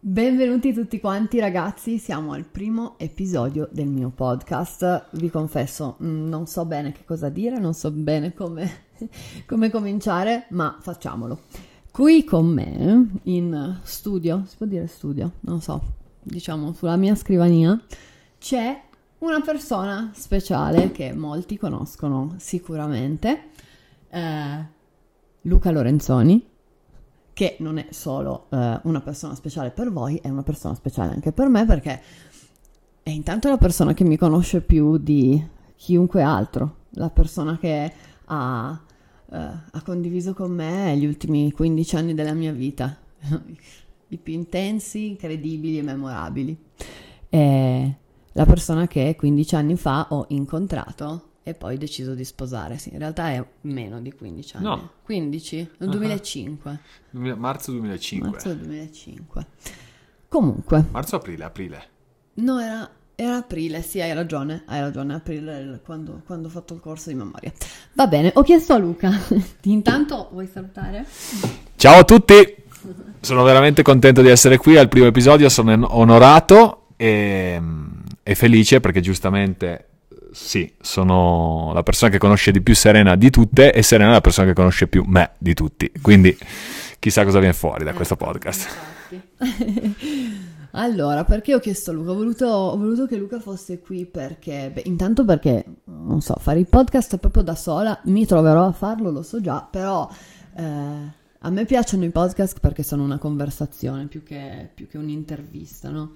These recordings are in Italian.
Benvenuti tutti quanti ragazzi, siamo al primo episodio del mio podcast. Vi confesso, mm, non so bene che cosa dire, non so bene come, come cominciare, ma facciamolo. Qui con me, in studio, si può dire studio? Non so, diciamo sulla mia scrivania, c'è una persona speciale che molti conoscono sicuramente, eh, Luca Lorenzoni che non è solo eh, una persona speciale per voi, è una persona speciale anche per me perché è intanto la persona che mi conosce più di chiunque altro, la persona che ha, eh, ha condiviso con me gli ultimi 15 anni della mia vita, i più intensi, incredibili e memorabili. È la persona che 15 anni fa ho incontrato e poi deciso di sposare. Sì, in realtà è meno di 15 anni. No. 15? Nel Ah. 2005. Duemila- Marzo 2005. Marzo del 2005. Comunque, Marzo aprile, aprile. no, era, era aprile, sì, hai ragione, hai ragione, aprile il- quando, quando ho fatto il corso di memoria. Va bene, ho chiesto a Luca. Intanto vuoi salutare? Ciao a tutti! Sono veramente contento di essere qui al primo episodio, sono onorato e, e felice perché giustamente sì, sono la persona che conosce di più Serena di tutte e Serena è la persona che conosce più me di tutti. Quindi chissà cosa viene fuori da questo podcast. allora, perché ho chiesto a Luca? Ho voluto, ho voluto che Luca fosse qui perché, beh, intanto perché, non so, fare i podcast proprio da sola, mi troverò a farlo, lo so già, però eh, a me piacciono i podcast perché sono una conversazione più che, più che un'intervista, no?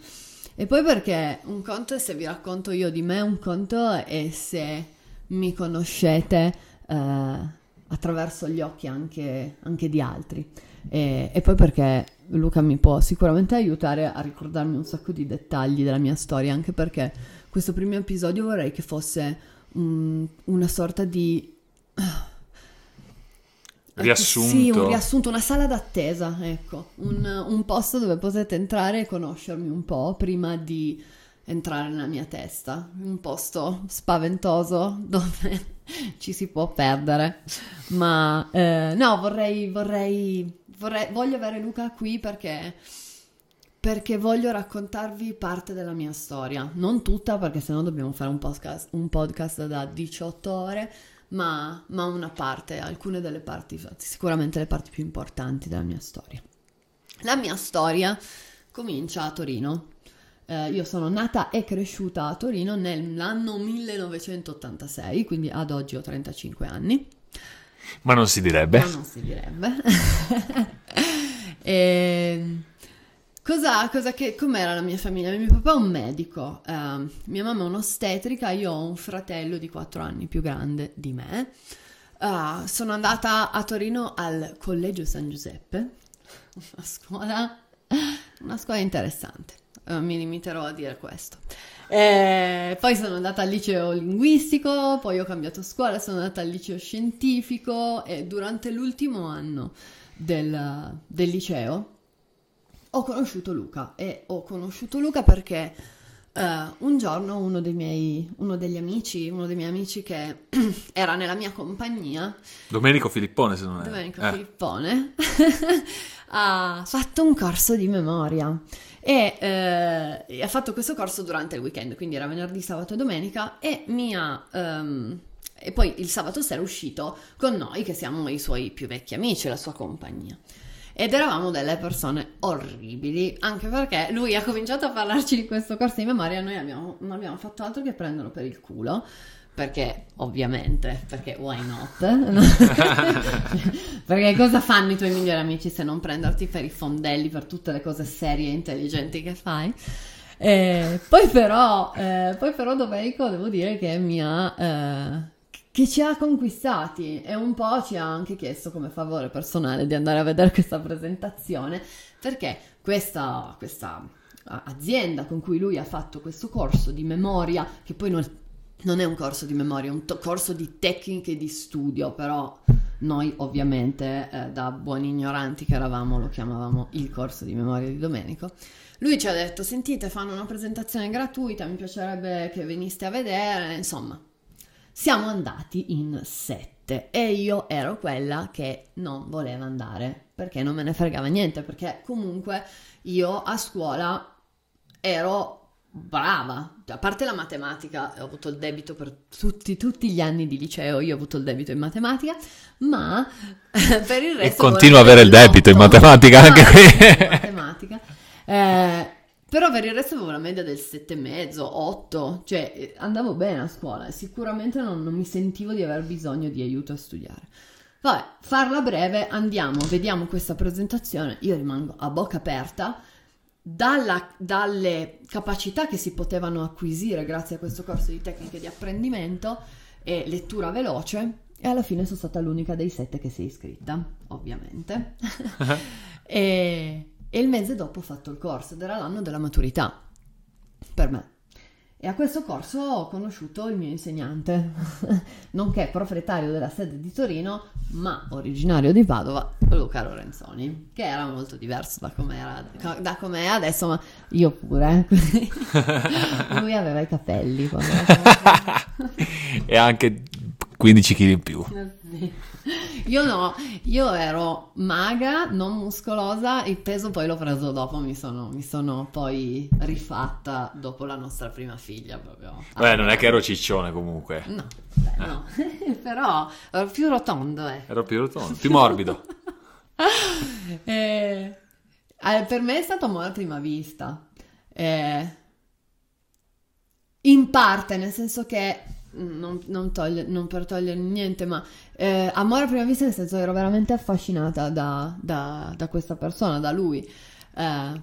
E poi perché un conto è se vi racconto io di me, un conto è se mi conoscete eh, attraverso gli occhi anche, anche di altri. E, e poi perché Luca mi può sicuramente aiutare a ricordarmi un sacco di dettagli della mia storia, anche perché questo primo episodio vorrei che fosse un- una sorta di... Riassunto. Sì, un riassunto, una sala d'attesa, ecco, un, un posto dove potete entrare e conoscermi un po' prima di entrare nella mia testa, un posto spaventoso dove ci si può perdere, ma eh, no, vorrei, vorrei, vorrei, voglio avere Luca qui perché, perché voglio raccontarvi parte della mia storia, non tutta perché sennò dobbiamo fare un podcast, un podcast da 18 ore, ma, ma una parte, alcune delle parti, sicuramente le parti più importanti della mia storia. La mia storia comincia a Torino. Eh, io sono nata e cresciuta a Torino nell'anno 1986, quindi ad oggi ho 35 anni. Ma non si direbbe. Ma non si direbbe. e, cosa, cosa che, com'era la mia famiglia? Mio papà è un medico, ehm, mia mamma è un'ostetrica, io ho un fratello di 4 anni più grande di me. Ah, sono andata a Torino al Collegio San Giuseppe, una scuola, una scuola interessante. Eh, mi limiterò a dire questo. Eh, poi sono andata al liceo linguistico, poi ho cambiato scuola, sono andata al liceo scientifico e durante l'ultimo anno del, del liceo ho conosciuto Luca e ho conosciuto Luca perché eh, un giorno uno dei miei, uno degli amici, uno dei miei amici che era nella mia compagnia, Domenico Filippone, se non è. Domenico Eh. Filippone, ha fatto un corso di memoria e eh, ha fatto questo corso durante il weekend, quindi era venerdì, sabato e domenica e mi ha... ehm, e poi il sabato sera è uscito con noi che siamo i suoi più vecchi amici, la sua compagnia. Ed eravamo delle persone orribili, anche perché lui ha cominciato a parlarci di questo corso di memoria e noi abbiamo- non abbiamo fatto altro che prenderlo per il culo. Perché, ovviamente, perché why not? perché cosa fanno i tuoi migliori amici se non prenderti per i fondelli per tutte le cose serie e intelligenti che fai? Eh, poi però, eh, poi però Domenico devo dire che mi ha, eh, che ci ha conquistati e un po' ci ha anche chiesto come favore personale di andare a vedere questa presentazione perché questa, questa azienda con cui lui ha fatto questo corso di memoria, che poi non, non è un corso di memoria, è un to- corso di tecniche di studio, però noi ovviamente eh, da buoni ignoranti che eravamo lo chiamavamo il corso di memoria di Domenico. Lui ci ha detto, sentite, fanno una presentazione gratuita, mi piacerebbe che veniste a vedere, insomma. Siamo andati in sette e io ero quella che non voleva andare perché non me ne fregava niente, perché comunque io a scuola ero brava, a parte la matematica, ho avuto il debito per tutti, tutti gli anni di liceo, io ho avuto il debito in matematica, ma per il resto... E continuo ad avere il debito in matematica anche qui. matematica. Eh, però per il resto avevo la media del 7,5, 8, cioè eh, andavo bene a scuola e sicuramente non, non mi sentivo di aver bisogno di aiuto a studiare. Vabbè, farla breve, andiamo, vediamo questa presentazione, io rimango a bocca aperta dalla, dalle capacità che si potevano acquisire grazie a questo corso di tecniche di apprendimento e lettura veloce e alla fine sono stata l'unica dei sette che si è iscritta, ovviamente. e, e il mese dopo ho fatto il corso ed era l'anno della maturità per me. E a questo corso ho conosciuto il mio insegnante, nonché proprietario della sede di Torino, ma originario di Padova, Luca Lorenzoni, che era molto diverso da come da com'è adesso, ma io pure. Lui aveva i capelli. e anche 15 kg in più. Sì. Io no, io ero magra, non muscolosa, il peso poi l'ho preso dopo, mi sono, mi sono poi rifatta dopo la nostra prima figlia proprio. Beh, non è che ero ciccione comunque. No, beh, eh. no. però ero più rotondo. Eh. Ero più rotondo, più morbido. eh, eh, per me è stato amore a prima vista. Eh, in parte, nel senso che non, non, toglie, non, per togliere niente, ma eh, amore a prima vista nel senso che ero veramente affascinata da, da, da questa persona, da lui, eh,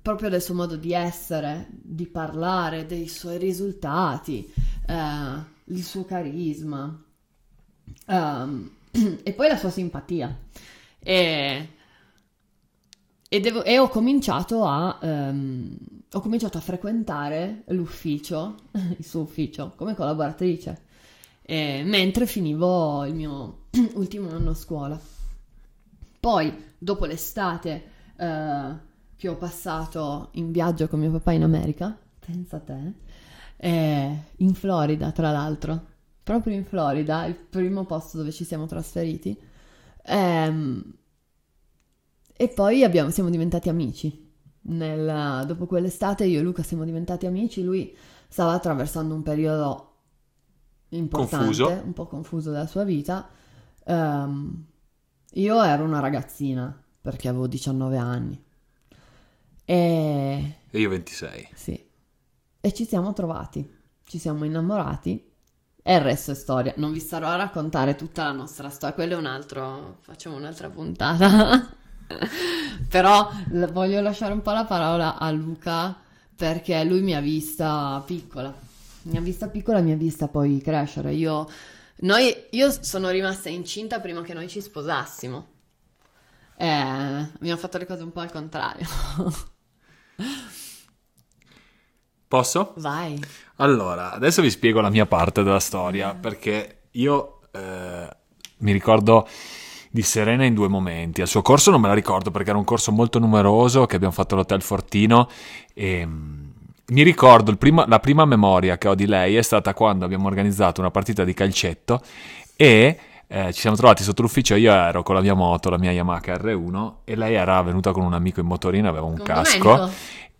proprio del suo modo di essere, di parlare, dei suoi risultati, eh, il suo carisma um, e poi la sua simpatia. E, e, devo, e ho cominciato a... Um, ho cominciato a frequentare l'ufficio, il suo ufficio, come collaboratrice, eh, mentre finivo il mio ultimo anno a scuola. Poi, dopo l'estate eh, che ho passato in viaggio con mio papà in America, pensa a te, eh, in Florida tra l'altro, proprio in Florida, il primo posto dove ci siamo trasferiti, ehm, e poi abbiamo, siamo diventati amici. Nel, dopo quell'estate io e Luca siamo diventati amici, lui stava attraversando un periodo confuso. un po' confuso della sua vita. Um, io ero una ragazzina perché avevo 19 anni. E... e io 26. Sì. E ci siamo trovati, ci siamo innamorati e il resto è storia. Non vi starò a raccontare tutta la nostra storia, quello è un altro, facciamo un'altra puntata. Però voglio lasciare un po' la parola a Luca perché lui mi ha vista piccola. Mi ha vista piccola e mi ha vista poi crescere. Io, noi, io sono rimasta incinta prima che noi ci sposassimo. Eh, abbiamo fatto le cose un po' al contrario. Posso? Vai. Allora, adesso vi spiego la mia parte della storia perché io eh, mi ricordo di Serena in due momenti. Al suo corso non me la ricordo perché era un corso molto numeroso che abbiamo fatto all'Hotel Fortino e mm, mi ricordo prima, la prima memoria che ho di lei è stata quando abbiamo organizzato una partita di calcetto e eh, ci siamo trovati sotto l'ufficio, io ero con la mia moto, la mia Yamaha R1 e lei era venuta con un amico in motorino, aveva un con casco Domenico.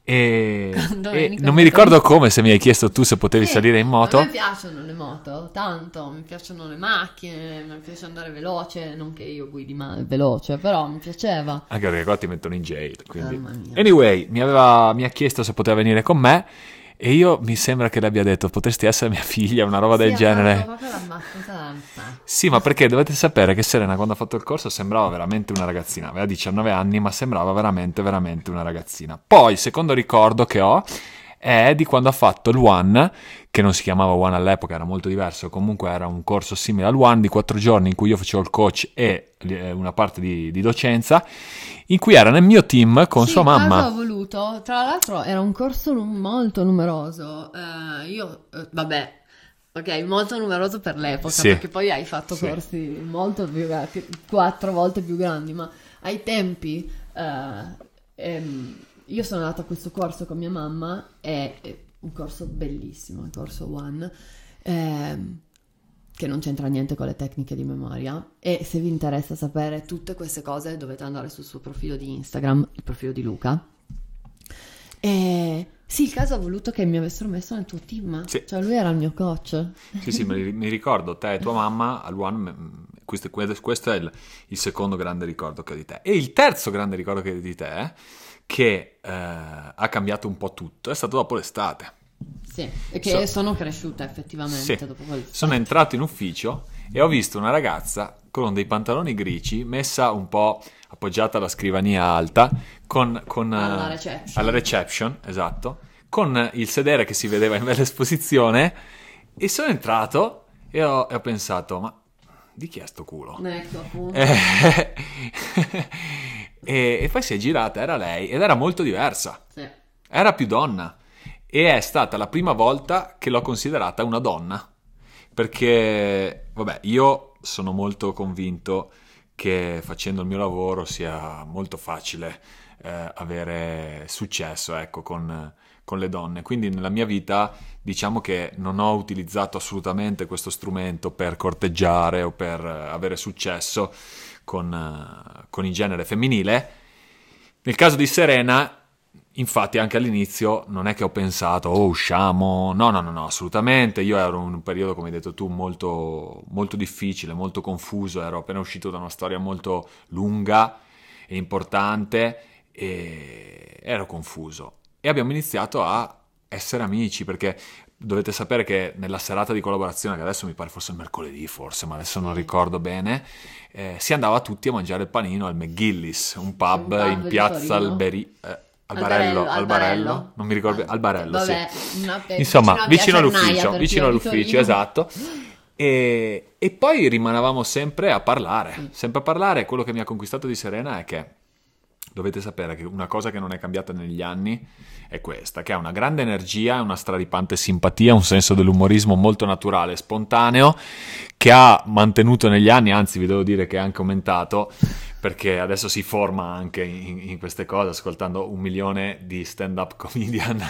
E, e non mi ricordo come se mi hai chiesto tu se potevi sì, salire in moto. A me piacciono le moto, tanto, mi piacciono le macchine, mi piace andare veloce, non che io guidi ma veloce, però mi piaceva. Anche perché qua ti mettono in jail. Quindi. Anyway, mi, aveva, mi ha chiesto se poteva venire con me e io mi sembra che le abbia detto potresti essere mia figlia, una roba sì, del genere. Sì, ma perché dovete sapere che Serena quando ha fatto il corso sembrava veramente una ragazzina, aveva 19 anni, ma sembrava veramente, veramente una ragazzina. Poi, secondo ricordo che ho, è di quando ha fatto il One, che non si chiamava One all'epoca, era molto diverso, comunque era un corso simile al One di quattro giorni in cui io facevo il coach e eh, una parte di, di docenza, in cui era nel mio team con sì, sua mamma. ho voluto, tra l'altro era un corso molto numeroso, uh, io, uh, vabbè, Ok, molto numeroso per l'epoca, sì. perché poi hai fatto sì. corsi molto più, più, quattro volte più grandi, ma ai tempi uh, ehm, io sono andata a questo corso con mia mamma, è, un corso bellissimo, il corso One. Eh, che non c'entra niente con le tecniche di memoria e se vi interessa sapere tutte queste cose dovete andare sul suo profilo di Instagram, il profilo di Luca. E sì, il caso ha voluto che mi avessero messo nel tuo team, Sì. cioè lui era il mio coach. Sì, sì, mi, ricordo te e tua mamma al One. mm, Questo, questo è il, il secondo grande ricordo che ho di te. E il terzo grande ricordo che ho di te, che eh, ha cambiato un po' tutto, è stato dopo l'estate. Sì, e che So- sono cresciuta effettivamente Sì. dopo quel... Sono entrato in ufficio e ho visto una ragazza con dei pantaloni grigi, messa un po' appoggiata alla scrivania alta, con, con, Alla eh, reception. alla reception, esatto, con il sedere che si vedeva in bella esposizione. E sono entrato e ho, e ho pensato, ma di chi è sto culo? Ecco, appunto. Eh, e, e poi si è girata, era lei ed era molto diversa, Sì. era più donna e è stata la prima volta che l'ho considerata una donna perché, vabbè, io sono molto convinto che facendo il mio lavoro sia molto facile eh, avere successo, ecco, con, con le donne. Quindi nella mia vita diciamo che non ho utilizzato assolutamente questo strumento per corteggiare o per eh, avere successo con, eh, con il genere femminile. Nel caso di Serena, infatti, anche all'inizio non è che ho pensato, oh, usciamo. No, no, no, no, assolutamente. Io ero in un periodo, come hai detto tu, molto, molto difficile, molto confuso. Ero appena uscito da una storia molto lunga e importante e ero confuso. E abbiamo iniziato a essere amici perché dovete sapere che nella serata di collaborazione, che adesso mi pare fosse il mercoledì forse, ma adesso non ricordo bene, eh, si andava tutti a mangiare il panino al McGillis, un pub, Un pub in piazza? Alberi... eh, Al Albarello, Barello, al Albarello, Barello. non mi ricordo, Ah, Albarello, vabbè, sì. pe- Insomma, vicino all'ufficio, vicino all'ufficio, esatto. E, e poi rimanevamo sempre a parlare, sempre a parlare. Quello che mi ha conquistato di Serena è che dovete sapere che una cosa che non è cambiata negli anni è questa, che ha una grande energia, una straripante simpatia, un senso dell'umorismo molto naturale, spontaneo, che ha mantenuto negli anni, anzi vi devo dire che è anche aumentato, perché adesso si forma anche in, in queste cose, ascoltando un milione di stand-up comedian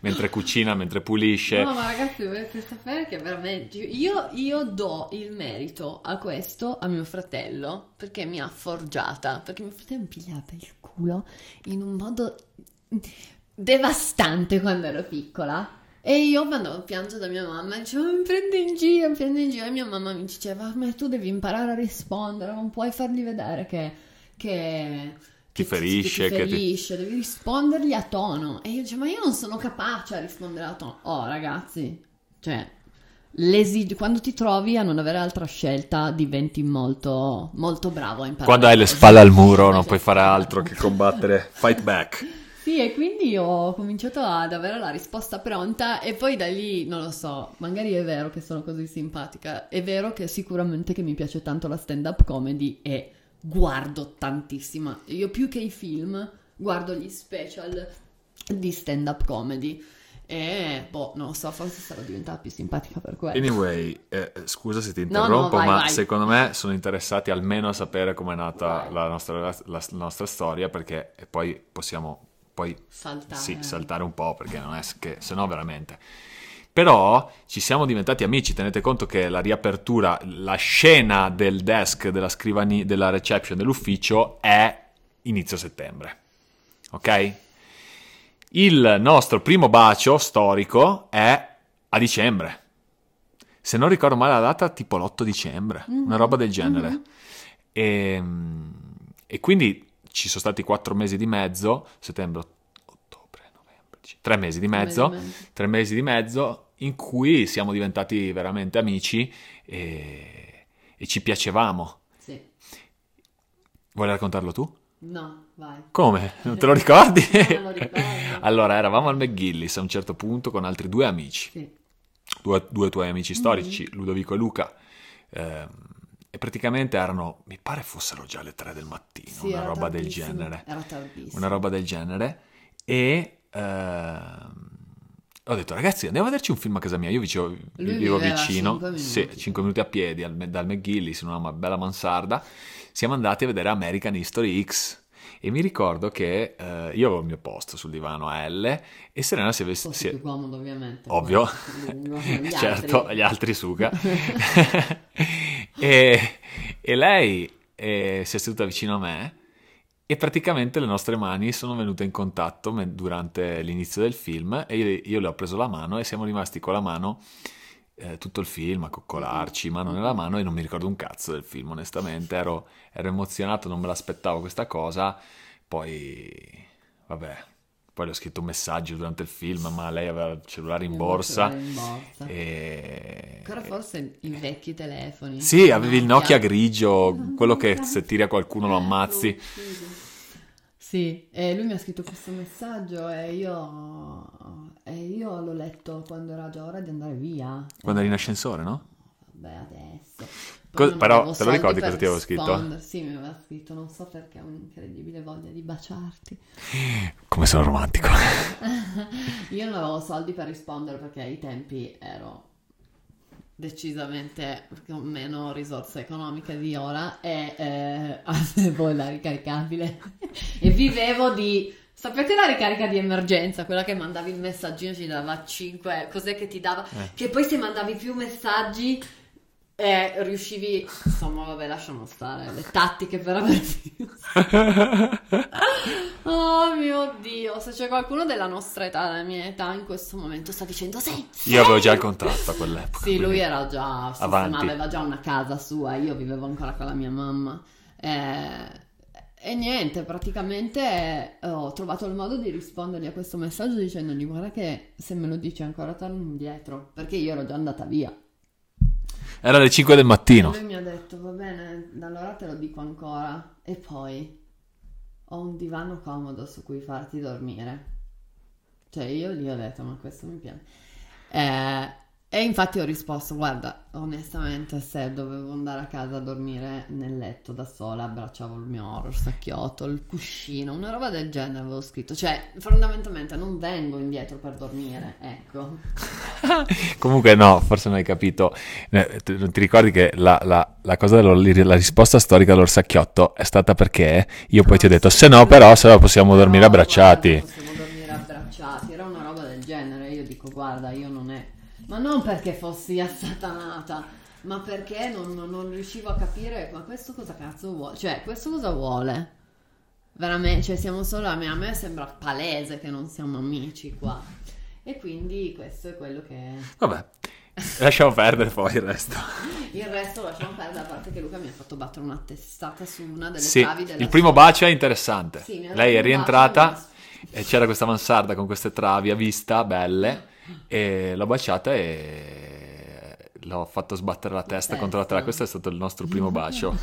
mentre cucina, mentre pulisce. No, ma ragazzi, dovete sapere che veramente io, io do il merito a questo a mio fratello perché mi ha forgiata. Perché mio fratello mi pigliava il culo in un modo devastante quando ero piccola. E io andavo a piangere da mia mamma e dicevo mi prende in giro, mi prende in giro. E mia mamma mi diceva ma tu devi imparare a rispondere, non puoi fargli vedere che... che Ti ferisce, ti ti- ferisce, devi rispondergli a tono. E io dicevo, ma io non sono capace a rispondere a tono. Oh, ragazzi, cioè, l'esig- quando ti trovi a non avere altra scelta, diventi molto, molto bravo a imparare. Quando hai le spalle al muro non Esatto. puoi fare altro che combattere, fight back. Sì, e quindi ho cominciato ad avere la risposta pronta e poi da lì, non lo so, magari è vero che sono così simpatica, è vero che sicuramente che mi piace tanto la stand-up comedy e guardo tantissimo. Io più che i film guardo gli special di stand-up comedy e boh, non lo so, forse sarò diventata più simpatica per quello. Anyway, eh, scusa se ti No, no, interrompo, vai, ma vai. secondo me sono interessati almeno a sapere com'è nata la nostra, la- la nostra storia, perché poi possiamo poi Saltare. sì, saltare un po', perché non è che, se no veramente. Però ci siamo diventati amici, tenete conto che la riapertura, la scena del desk, della scrivania, della reception dell'ufficio è inizio settembre. Ok? Il nostro primo bacio storico è a dicembre. Se non ricordo male la data, tipo l'8 dicembre, una roba del genere. E, e quindi ci sono stati quattro mesi di mezzo, settembre, ottobre, novembre, tre mesi di mezzo, Tre mesi di mezzo. tre mesi di mezzo in cui siamo diventati veramente amici e, e ci piacevamo. Sì. Vuoi raccontarlo tu? No, vai. Come? Non te lo ricordi? Non lo ricordo. allora, eravamo al McGillis a un certo punto con altri due amici, Sì. due, due tuoi amici storici, Ludovico e Luca. ehm, e praticamente erano, mi pare fossero già le tre del mattino, Sì, una roba del genere. Era tardissimo. Una roba del genere. E ehm, ho detto, ragazzi, andiamo a vederci un film a casa mia. Io vicevo- vivevo vicino, cinque sì, minuti. 5 minuti a piedi al- dal McGillis in una bella mansarda. Siamo andati a vedere American History X. E mi ricordo che eh, io avevo il mio posto sul divano a L e Serena si è vestita... Posto più comodo ovviamente. Ovvio, gli certo, altri. gli altri suga. e, e lei eh, si è seduta vicino a me e praticamente le nostre mani sono venute in contatto durante l'inizio del film e io, io le ho preso la mano e siamo rimasti con la mano eh, tutto il film a coccolarci, mano nella mano e non mi ricordo un cazzo del film onestamente, ero, ero emozionato, non me l'aspettavo questa cosa, poi vabbè, poi le ho scritto un messaggio durante il film ma lei aveva il cellulare in borsa cellulare in borsa. e... Ancora forse i vecchi telefoni. Sì, avevi il Nokia grigio, quello che se tiri a qualcuno Lo ammazzi. Sì, e lui mi ha scritto questo messaggio e io, e io l'ho letto quando era già ora di andare via. Quando eri in ascensore, no? Vabbè, adesso. Co- però, te lo ricordi cosa ti avevo scritto? Sì, mi aveva scritto, non so perché ho un'incredibile voglia di baciarti. Come sono romantico. Io non avevo soldi per rispondere perché ai tempi ero decisamente con meno risorse economiche di ora e eh, avevo la ricaricabile e vivevo di... Sapete la ricarica di emergenza, quella che mandavi il messaggino ci dava 5, cos'è che ti dava? Eh. Che poi se mandavi più messaggi eh, riuscivi, insomma vabbè lasciamo stare, le tattiche per avere più. Oh mio Dio, se c'è qualcuno della nostra età, della mia età in questo momento sta dicendo sì. Io avevo già il contratto a quell'epoca. Sì, lui era già, sì, Avanti. ma aveva già una casa sua, io vivevo ancora con la mia mamma. Eh, e niente, praticamente eh, ho trovato il modo di rispondergli a questo messaggio dicendogli guarda che se me lo dici ancora torno indietro, perché io ero già andata via. Era le 5 del mattino. E lui mi ha detto va bene, allora te lo dico ancora. E poi ho un divano comodo su cui farti dormire. Cioè io gli ho detto ma questo mi piace. Eh, e infatti ho risposto guarda, onestamente se dovevo andare a casa a dormire nel letto da sola, abbracciavo il mio oro, il sacchiotto, il cuscino, una roba del genere avevo scritto. Cioè fondamentalmente non vengo indietro per dormire, ecco. Comunque no, forse non hai capito. Eh, Non ti ricordi che la, la- la cosa la risposta storica dell'orsacchiotto è stata perché io poi ti ho detto se no però se no possiamo dormire No, abbracciati. guarda, possiamo dormire abbracciati, era una roba del genere. Io dico, guarda, io non è. Ma non perché fossi assatanata, ma perché non, non- non riuscivo a capire, ma questo cosa cazzo vuole? Cioè, questo cosa vuole? Veramente, cioè, siamo solo a me. A me sembra palese che non siamo amici qua. E quindi questo è quello che. Vabbè, lasciamo perdere poi il resto. Il resto lasciamo perdere, a parte che Luca mi ha fatto battere una testata su una delle Sì, travi della il primo sua- bacio è interessante. Sì, Lei è rientrata bacio, e c'era questa mansarda con queste travi a vista belle e l'ho baciata e l'ho fatto sbattere la testa contro la trave. Questo è stato il nostro primo bacio.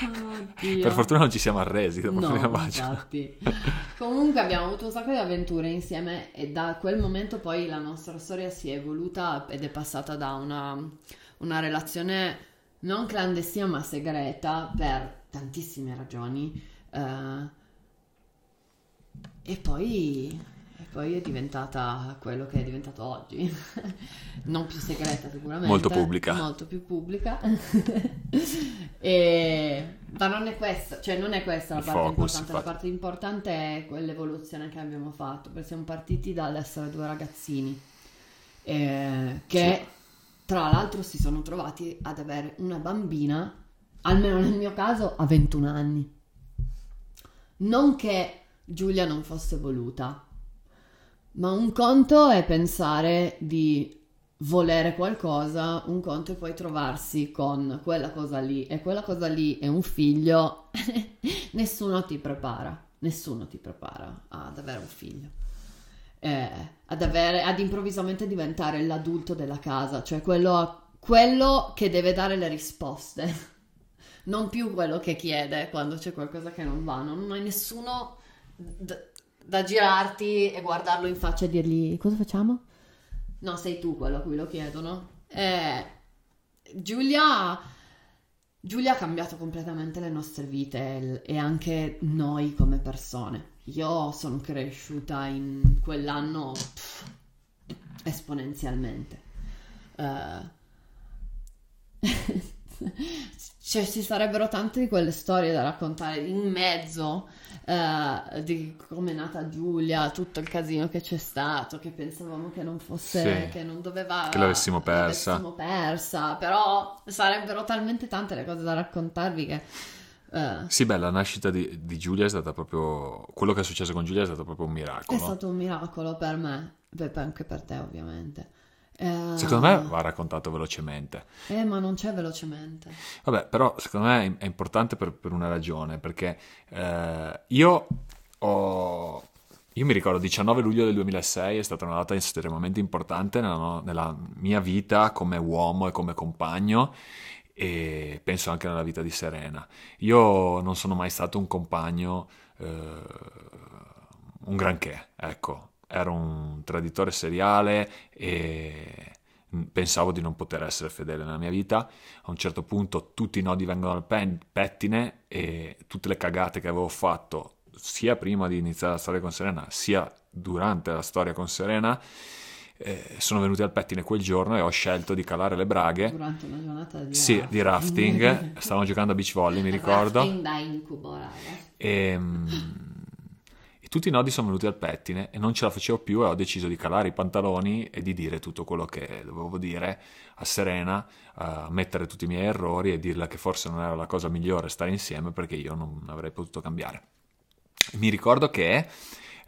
Oddio. per fortuna non ci siamo arresi dopo il No, primo bacio. infatti. Comunque abbiamo avuto un sacco di avventure insieme e da quel momento poi la nostra storia si è evoluta ed è passata da una, una relazione non clandestina ma segreta per tantissime ragioni. eh, e poi, poi è diventata quello che è diventato oggi. non più segreta sicuramente. Molto pubblica. Molto più pubblica. e, ma non è questa, cioè non è questa la Il parte focus, importante. La infatti. parte importante è quell'evoluzione che abbiamo fatto, perché siamo partiti dall'essere due ragazzini eh, che tra l'altro si sono trovati ad avere una bambina, almeno nel mio caso, a 21 anni. Non che Giulia non fosse voluta, ma un conto è pensare di volere qualcosa, un conto è poi trovarsi con quella cosa lì e quella cosa lì è un figlio, nessuno ti prepara, nessuno ti prepara ad avere un figlio. Eh, ad avere, ad improvvisamente diventare l'adulto della casa, cioè quello, quello che deve dare le risposte, non più quello che chiede quando c'è qualcosa che non va, non hai nessuno d- da girarti e guardarlo in faccia e dirgli cosa facciamo? No, sei tu quello a cui lo chiedono. Eh, Giulia, Giulia ha cambiato completamente le nostre vite e anche noi come persone. Io sono cresciuta in quell'anno pff, esponenzialmente. Eh, cioè, ci sarebbero tante di quelle storie da raccontare in mezzo uh, di come è nata Giulia, tutto il casino che c'è stato, che pensavamo che non fosse, sì, che non doveva... Che l'avessimo persa. L'avessimo persa, però sarebbero talmente tante le cose da raccontarvi che... Uh, sì, beh, la nascita di, di, Giulia è stata proprio. Quello che è successo con Giulia è stato proprio un miracolo. È stato un miracolo per me, e anche per te, ovviamente. Secondo me va raccontato velocemente. Eh, ma non c'è velocemente. Vabbè, però secondo me è importante per, per una ragione, perché uh, io ho. Io mi ricordo 19 luglio del 2006 è stata una data estremamente importante nella, nella mia vita come uomo e come compagno e penso anche nella vita di Serena. Io non sono mai stato un compagno, eh, un granché, ecco, ero un traditore seriale e pensavo di non poter essere fedele nella mia vita. A un certo punto tutti i nodi vengono al pen- pettine e tutte le cagate che avevo fatto sia prima di iniziare la storia con Serena, sia durante la storia con Serena, eh, sono venuti al pettine quel giorno e ho scelto di calare le braghe. Durante una giornata di sì, rafting. di rafting. Stavamo giocando a beach volley, mi ricordo. Rafting da incubo, raga. E, ehm, tutti i nodi sono venuti al pettine e non ce la facevo più e ho deciso di calare i pantaloni e di dire tutto quello che dovevo dire a Serena, a mettere tutti i miei errori e dirle che forse non era la cosa migliore stare insieme perché io non avrei potuto cambiare. Mi ricordo che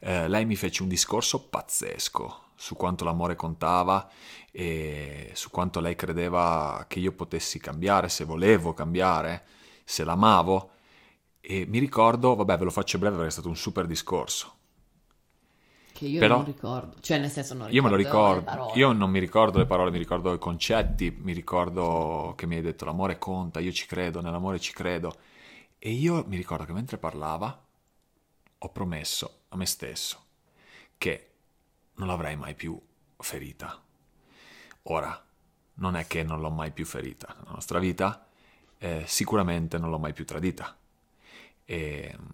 eh, lei mi fece un discorso pazzesco su quanto l'amore contava e su quanto lei credeva che io potessi cambiare, se volevo cambiare, se l'amavo. E mi ricordo, vabbè, ve lo faccio breve perché è stato un super discorso. Che io Però, non ricordo, cioè nel senso non ricordo. Io me lo ricordo, io non mi ricordo le parole, mi ricordo i concetti, mi ricordo che mi hai detto l'amore conta, io ci credo, nell'amore ci credo. E io mi ricordo che mentre parlava ho promesso a me stesso che non l'avrei mai più ferita. Ora, non è che non l'ho mai più ferita nella nostra vita, eh, sicuramente non l'ho mai più tradita. E mh, mm,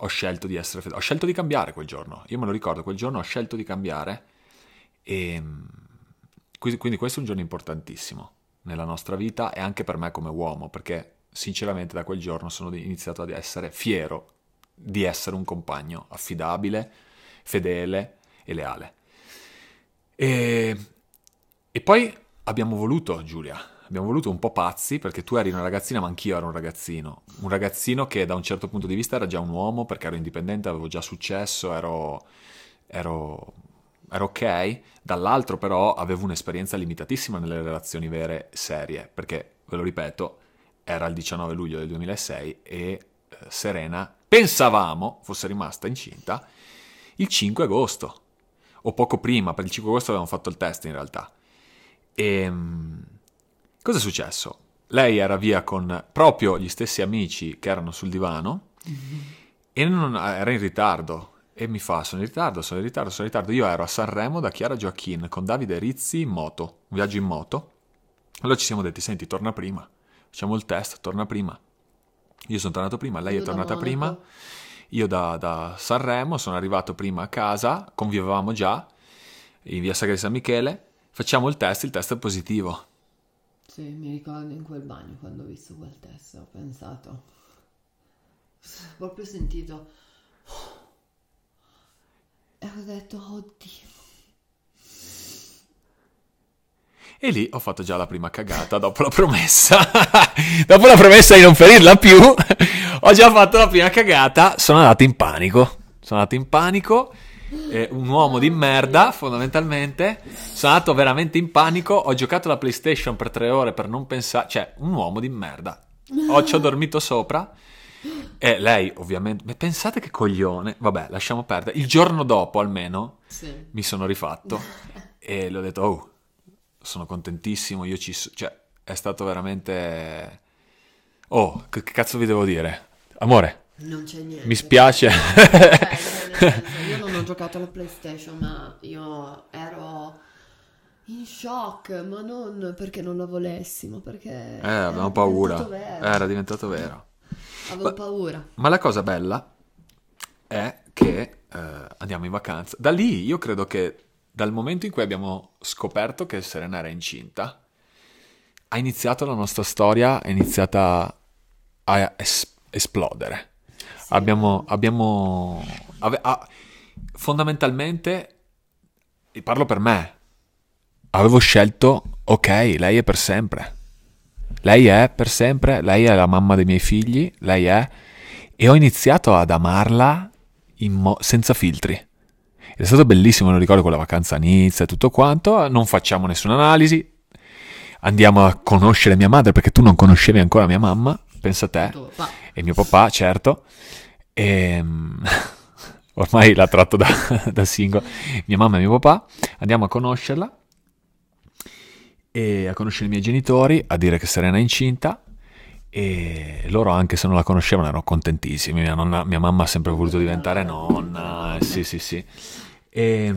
ho scelto di essere fedele, ho scelto di cambiare quel giorno. Io me lo ricordo, quel giorno ho scelto di cambiare e mh, mm, quindi questo è un giorno importantissimo nella nostra vita e anche per me come uomo, perché sinceramente da quel giorno sono iniziato ad essere fiero di essere un compagno affidabile, fedele e leale. E, e poi abbiamo voluto, Giulia, abbiamo voluto un po' pazzi perché tu eri una ragazzina ma anch'io ero un ragazzino. Un ragazzino che da un certo punto di vista era già un uomo perché ero indipendente, avevo già successo, ero, ero, ero ok. Dall'altro però avevo un'esperienza limitatissima nelle relazioni vere serie perché, ve lo ripeto, era il 19 luglio del 2006 e eh, Serena pensavamo fosse rimasta incinta il 5 agosto o poco prima, per il 5 agosto avevamo fatto il test in realtà. E ehm, cosa è successo? Lei era via con proprio gli stessi amici che erano sul divano mm-hmm. e non, era in ritardo. E mi fa: Sono in ritardo, sono in ritardo, sono in ritardo. Io ero a Sanremo da Chiara Gioacchini con Davide Rizzi in moto, un viaggio in moto. Allora ci siamo detti: Senti, torna prima. Facciamo il test, torna prima. Io sono tornato prima, lei Io è tornata prima. Io da, da, Sanremo sono arrivato prima a casa, convivevamo già in via Sagra di San Michele, facciamo il test, il test è positivo. Sì, mi ricordo in quel bagno quando ho visto quel test, ho pensato, ho proprio sentito, e ho detto, oddio. E lì ho fatto già la prima cagata dopo la promessa. dopo la promessa di non ferirla più, ho già fatto la prima cagata. Sono andato in panico. Sono andato in panico. Eh, un uomo di merda, fondamentalmente. Sono andato veramente in panico. Ho giocato la PlayStation per tre ore per non pensare. Cioè, un uomo di merda. Ho, ci ho dormito sopra. E lei, ovviamente, pensate che coglione. Vabbè, lasciamo perdere. Il giorno dopo, almeno, sì. mi sono rifatto e le ho detto, oh, sono contentissimo, io ci... cioè, è stato veramente... Oh, che cazzo vi devo dire? Amore. Non c'è niente. Mi spiace. Ho giocato alla PlayStation, ma io ero in shock, ma non perché non la volessimo, perché... Eh, avevamo paura. Era diventato vero. Avevo ma, paura. Ma la cosa bella è che eh, andiamo in vacanza. Da lì io credo che dal momento in cui abbiamo scoperto che Serena era incinta, ha iniziato la nostra storia, è iniziata a es- esplodere. Abbiamo, abbiamo ave- ah, fondamentalmente, e parlo per me, avevo scelto, ok, lei è per sempre. Lei è per sempre, lei è la mamma dei miei figli, lei è... E ho iniziato ad amarla mo- senza filtri. Ed è stato bellissimo, lo ricordo con la vacanza a Nizza e tutto quanto, non facciamo nessuna analisi, andiamo a conoscere mia madre perché tu non conoscevi ancora mia mamma, pensa a te, e mio papà, certo, e ormai la tratto da, da single, mia mamma e mio papà, andiamo a conoscerla. E a conoscere i miei genitori, a dire che Serena è incinta. E loro anche se non la conoscevano erano contentissimi, mia, nonna- mia mamma ha sempre voluto diventare nonna, eh, sì sì sì. E,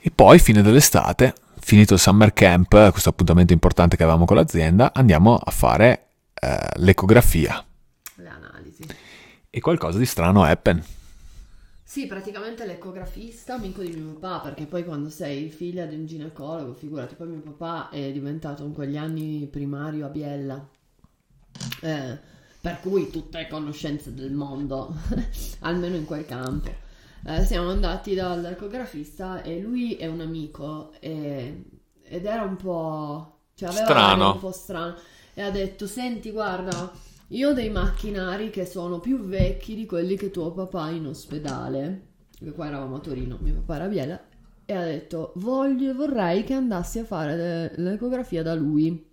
e poi, fine dell'estate, finito il summer camp, questo appuntamento importante che avevamo con l'azienda, andiamo a fare eh, l'ecografia. E qualcosa di strano happen. Sì, praticamente l'ecografista, amico di mio papà, perché poi quando sei figlia di un ginecologo, figurati, poi mio papà è diventato in quegli anni primario a Biella, Eh, per cui tutte le conoscenze del mondo, almeno in quel campo. Eh, siamo andati dall'ecografista e lui è un amico e- ed era un po'... cioè aveva Strano. un po' strano e ha detto, senti, guarda, io ho dei macchinari che sono più vecchi di quelli che tuo papà in ospedale. Perché qua eravamo a Torino, mio papà era a Biella. E ha detto: voglio, vorrei che andassi a fare le- l'ecografia da lui.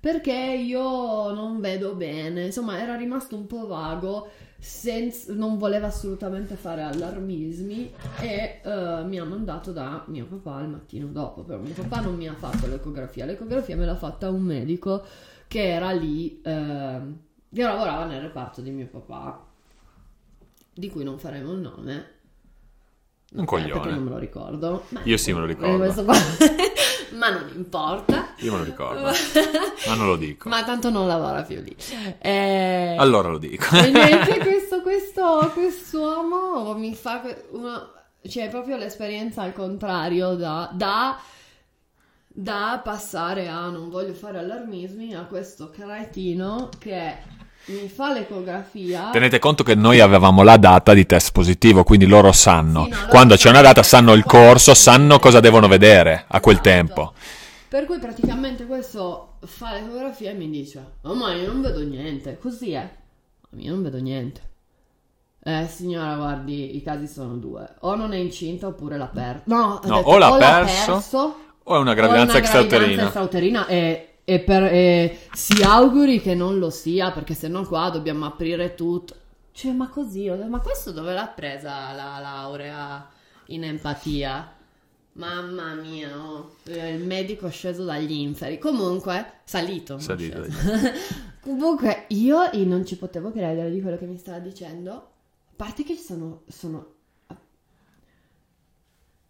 Perché io non vedo bene. Insomma, era rimasto un po' vago. senz- non voleva assolutamente fare allarmismi. E eh, mi ha mandato da mio papà il mattino dopo. Però mio papà non mi ha fatto l'ecografia. L'ecografia me l'ha fatta un medico che era lì. ehm, che lavorava nel reparto di mio papà, di cui non faremo il nome. Un Eh, coglione. Perché non me lo ricordo. Ma- Io sì me lo ricordo. Ma non importa. Io me lo ricordo, ma non lo dico. Ma tanto non lavora più lì. Eh, Allora lo dico. E niente, questo, questo, quest'uomo mi fa una, cioè proprio l'esperienza al contrario da, da, da passare a non voglio fare allarmismi a questo cretino che mi fa l'ecografia. Tenete conto che noi avevamo la data di test positivo, quindi loro sanno. Sì, no, loro Quando c'è una data, sanno il corso, sanno cosa devono vedere a quel Esatto. tempo. Per cui praticamente questo fa l'ecografia e mi dice: Oh, ma io non vedo niente. Così è. Io non vedo niente. Eh, signora, guardi, i casi sono due. O non è incinta oppure l'ha perso. No, No, detto, o l'ha perso, perso, O è una o gravidanza una gravidanza extrauterina. extrauterina e, e per- e si auguri che non lo sia, perché sennò qua dobbiamo aprire tutto. Cioè, ma così, ma questo dove l'ha presa la laurea in empatia? Mamma mia, oh, il medico è sceso dagli inferi. Comunque, salito. Salito sceso. Comunque, io non ci potevo credere di quello che mi stava dicendo. A parte che sono, sono,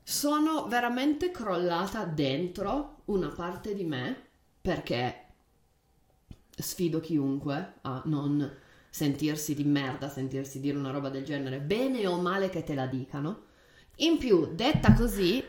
sono veramente crollata dentro una parte di me perché sfido chiunque a non sentirsi di merda, sentirsi dire una roba del genere, bene o male che te la dicano. In più, detta così,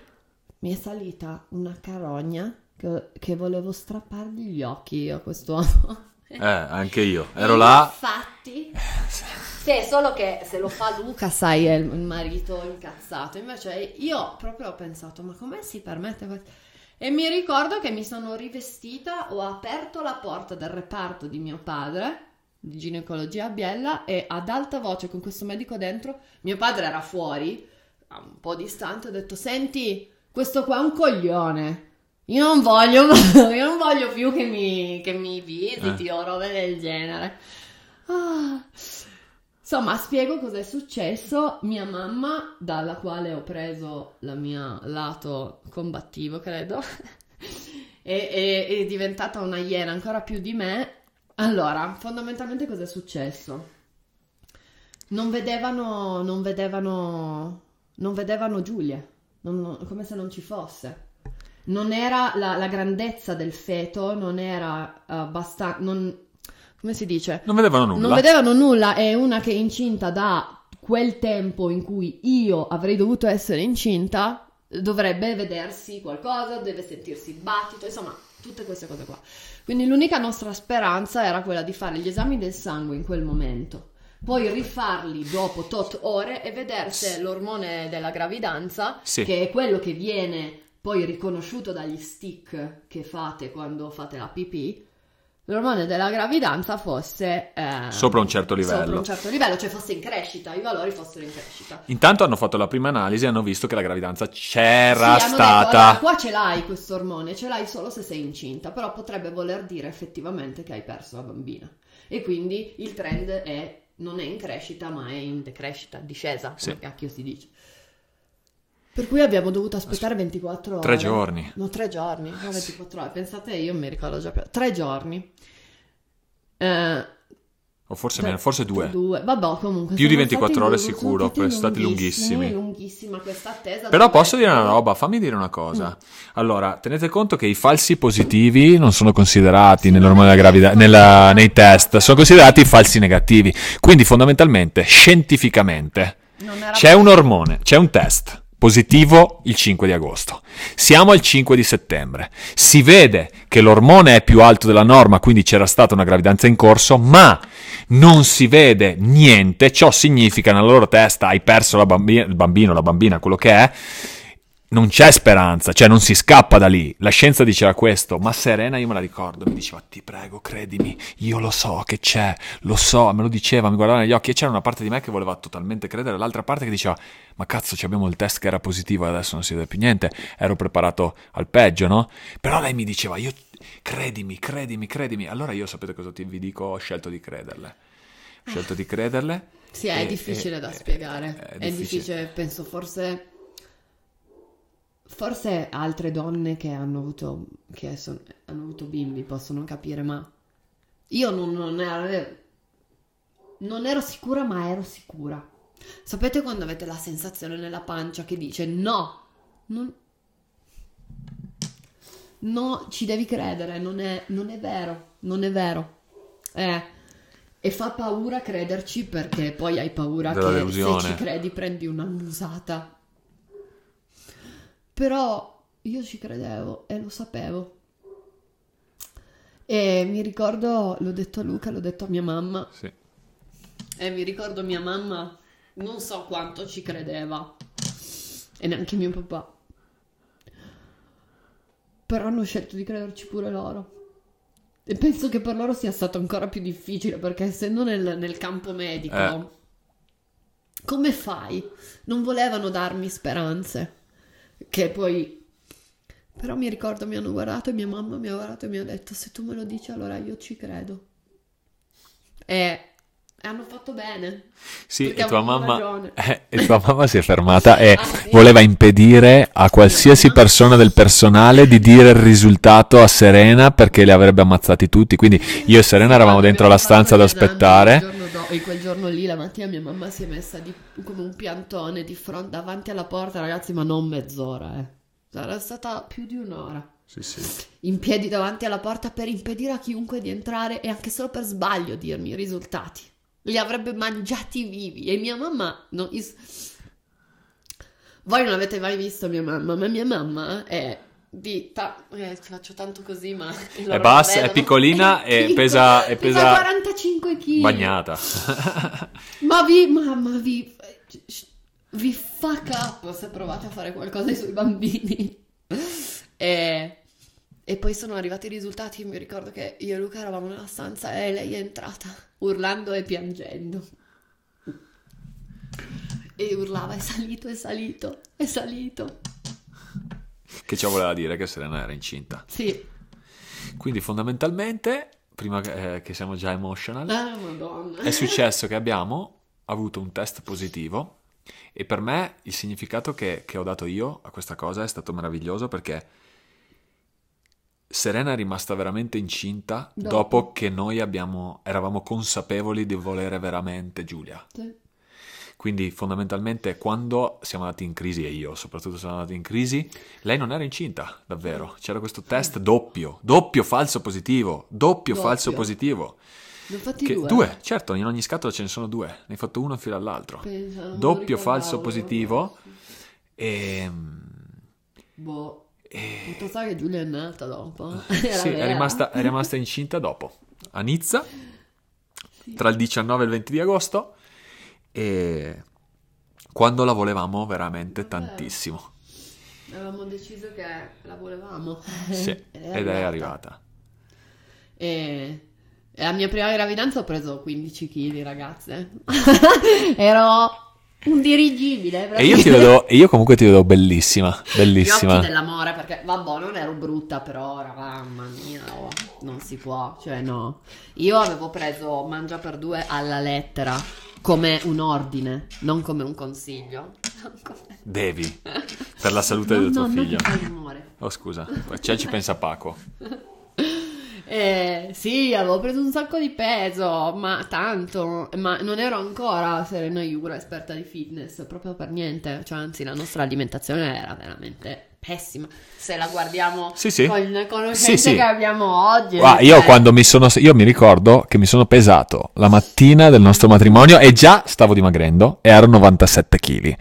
mi è salita una carogna che, che volevo strappargli gli occhi io a quest'uomo. Eh, anche io. Ero E là. Infatti, sì, solo che se lo fa Luca, sai, è il marito incazzato. Invece io proprio ho pensato, ma come si permette? E mi ricordo che mi sono rivestita, ho aperto la porta del reparto di mio padre, di ginecologia a Biella, e ad alta voce con questo medico dentro, mio padre era fuori, un po' distante, ho detto, senti, questo qua è un coglione. Io non voglio, io non voglio più che mi, che mi visiti o robe del genere. Ah. Insomma, spiego cosa è successo. Mia mamma, dalla quale ho preso la mia lato combattivo, credo, è, è- è diventata una iena ancora più di me. Allora, fondamentalmente cosa è successo? Non vedevano, non vedevano, non vedevano Giulia, non- non- come se non ci fosse. Non era la, la grandezza del feto, non era abbastanza, non, come si dice? Non vedevano nulla. Non vedevano nulla, è una che è incinta da quel tempo in cui io avrei dovuto essere incinta, dovrebbe vedersi qualcosa, deve sentirsi il battito, insomma, tutte queste cose qua. Quindi l'unica nostra speranza era quella di fare gli esami del sangue in quel momento, poi rifarli dopo tot ore e vedere se l'ormone della gravidanza, Sì. che è quello che viene poi riconosciuto dagli stick che fate quando fate la pipì, l'ormone della gravidanza fosse eh, Sopra un certo livello. sopra un certo livello, cioè fosse in crescita, i valori fossero in crescita. Intanto hanno fatto la prima analisi e hanno visto che la gravidanza c'era Sì, stata. detto, allora, qua ce l'hai questo ormone, ce l'hai solo se sei incinta, però potrebbe voler dire effettivamente che hai perso la bambina. E quindi il trend è, non è in crescita, ma è in decrescita, discesa, Sì. come cacchio si dice. Per cui abbiamo dovuto aspettare 24 ore. Tre giorni. No, tre giorni, no, 24 ore. Pensate, io mi ricordo già più. Tre giorni. Eh, O forse tre- meno, forse due. Due. Vabbè, comunque. Più di sono 24 stati ore lunghi, sicuro, sono stati lunghissimi. Lunghissima questa attesa. Però posso dire una roba, fammi dire una cosa. Allora, tenete conto che i falsi positivi non sono considerati nell'ormone della gravida- nella- nei test, sono considerati falsi negativi. Quindi fondamentalmente, scientificamente, c'è un ormone, c'è un test positivo il 5 di agosto. Siamo al 5 di settembre. Si vede che l'ormone è più alto della norma, quindi c'era stata una gravidanza in corso, ma non si vede niente. Ciò significa nella loro testa hai perso bambina, il bambino, la bambina, quello che è. Non c'è speranza, cioè non si scappa da lì. La scienza diceva questo, ma Serena io me la ricordo, mi diceva ti prego credimi, io lo so che c'è, lo so, me lo diceva, mi guardava negli occhi e c'era una parte di me che voleva totalmente credere, l'altra parte che diceva ma cazzo ci abbiamo il test che era positivo e adesso non si vede più niente, ero preparato al peggio, no? Però lei mi diceva io credimi, credimi, credimi. Allora io sapete cosa ti, vi dico? Ho scelto di crederle. Ho scelto di crederle. Sì, è e- difficile e- da e- spiegare. è È, difficile, penso, forse. Forse altre donne che hanno avuto, che son- hanno avuto bimbi possono capire, ma io non, non ero, non ero sicura, ma ero sicura. Sapete quando avete la sensazione nella pancia che dice no, non, no, ci devi credere, non è, non è vero, non è vero. Eh, e fa paura crederci perché poi hai paura Della che delusione. se ci credi prendi una musata. Però io ci credevo e lo sapevo. E mi ricordo, l'ho detto a Luca, l'ho detto a mia mamma, Sì. e mi ricordo mia mamma non so quanto ci credeva, e neanche mio papà. Però hanno scelto di crederci pure loro. E penso che per loro sia stato ancora più difficile, perché essendo nel, nel campo medico, Eh. come fai? Non volevano darmi speranze. Che poi... Però mi ricordo, mi hanno guardato e mia mamma mi ha guardato e mi ha detto, se tu me lo dici allora io ci credo. E, hanno fatto bene. Sì, e tua, mamma, eh, e tua mamma si è fermata e Ah, sì? voleva impedire a qualsiasi persona del personale di dire il risultato a Serena perché li avrebbe ammazzati tutti. Quindi io e Serena eravamo dentro la stanza ad aspettare. do- e quel giorno lì, la mattina, mia mamma si è messa di- come un piantone di fronte davanti alla porta, ragazzi, ma non mezz'ora, eh. Sarà stata più di un'ora. Sì, sì. In piedi davanti alla porta per impedire a chiunque di entrare e anche solo per sbaglio dirmi i risultati. Li avrebbe mangiati vivi. E mia mamma. non- is- Voi non avete mai visto mia mamma, ma mia mamma è di. ta- eh, faccio tanto così, ma. È bassa, è piccolina e pesa- e pesa- 45 kg. Bagnata. Ma vi, ma, ma vi, vi fuck up se provate a fare qualcosa sui bambini. E, e poi sono arrivati i risultati. Mi ricordo che io e Luca eravamo nella stanza e lei è entrata urlando e piangendo. E urlava: è salito, è salito, è salito. che ciò voleva dire che Serena era incinta. Sì, Quindi fondamentalmente, prima che, eh, che siamo già emotional, ah, madonna. è successo che abbiamo avuto un test positivo e per me il significato che, che ho dato io a questa cosa è stato meraviglioso perché Serena è rimasta veramente incinta Dopo. dopo, che noi abbiamo, eravamo consapevoli di volere veramente Giulia. Sì. Quindi fondamentalmente quando siamo andati in crisi, e io soprattutto sono andato in crisi, lei non era incinta, davvero. C'era questo test doppio, doppio falso positivo, doppio, Doppio. falso positivo. Ne ho fatti Che- due. due, certo, in ogni scatola ce ne sono due, ne hai fatto uno in fila all'altro. Pensa, non Doppio falso positivo e, Boh. E. Tu sai che Giulia è nata dopo? Era sì, è rimasta, è rimasta, incinta dopo, a Nizza, sì. tra il 19 e il 20 di agosto, e quando la volevamo veramente Vabbè. tantissimo. Avevamo deciso che la volevamo. Sì, ed è arrivata. È arrivata. E... e la mia prima gravidanza ho preso 15 kg, ragazze. Ero un dirigibile. E io, ti vedo, io comunque ti vedo bellissima, bellissima. Gli occhi dell'amore, perché vabbè, non ero brutta, però ora, mamma mia, oh, non si può, cioè no. Io avevo preso mangia per due alla lettera, come un ordine, non come un consiglio. Devi, per la salute no, del tuo no, figlio. Oh scusa, cioè ci pensa Paco. Eh, sì, avevo preso un sacco di peso, ma tanto, ma non ero ancora Serena Iura esperta di fitness, proprio per niente, cioè anzi la nostra alimentazione era veramente pessima, se la guardiamo sì, sì. con le conoscenze sì, che abbiamo oggi. Guarda, io quando mi sono, io mi ricordo che mi sono pesato la mattina del nostro matrimonio e già stavo dimagrendo e ero 97 kg.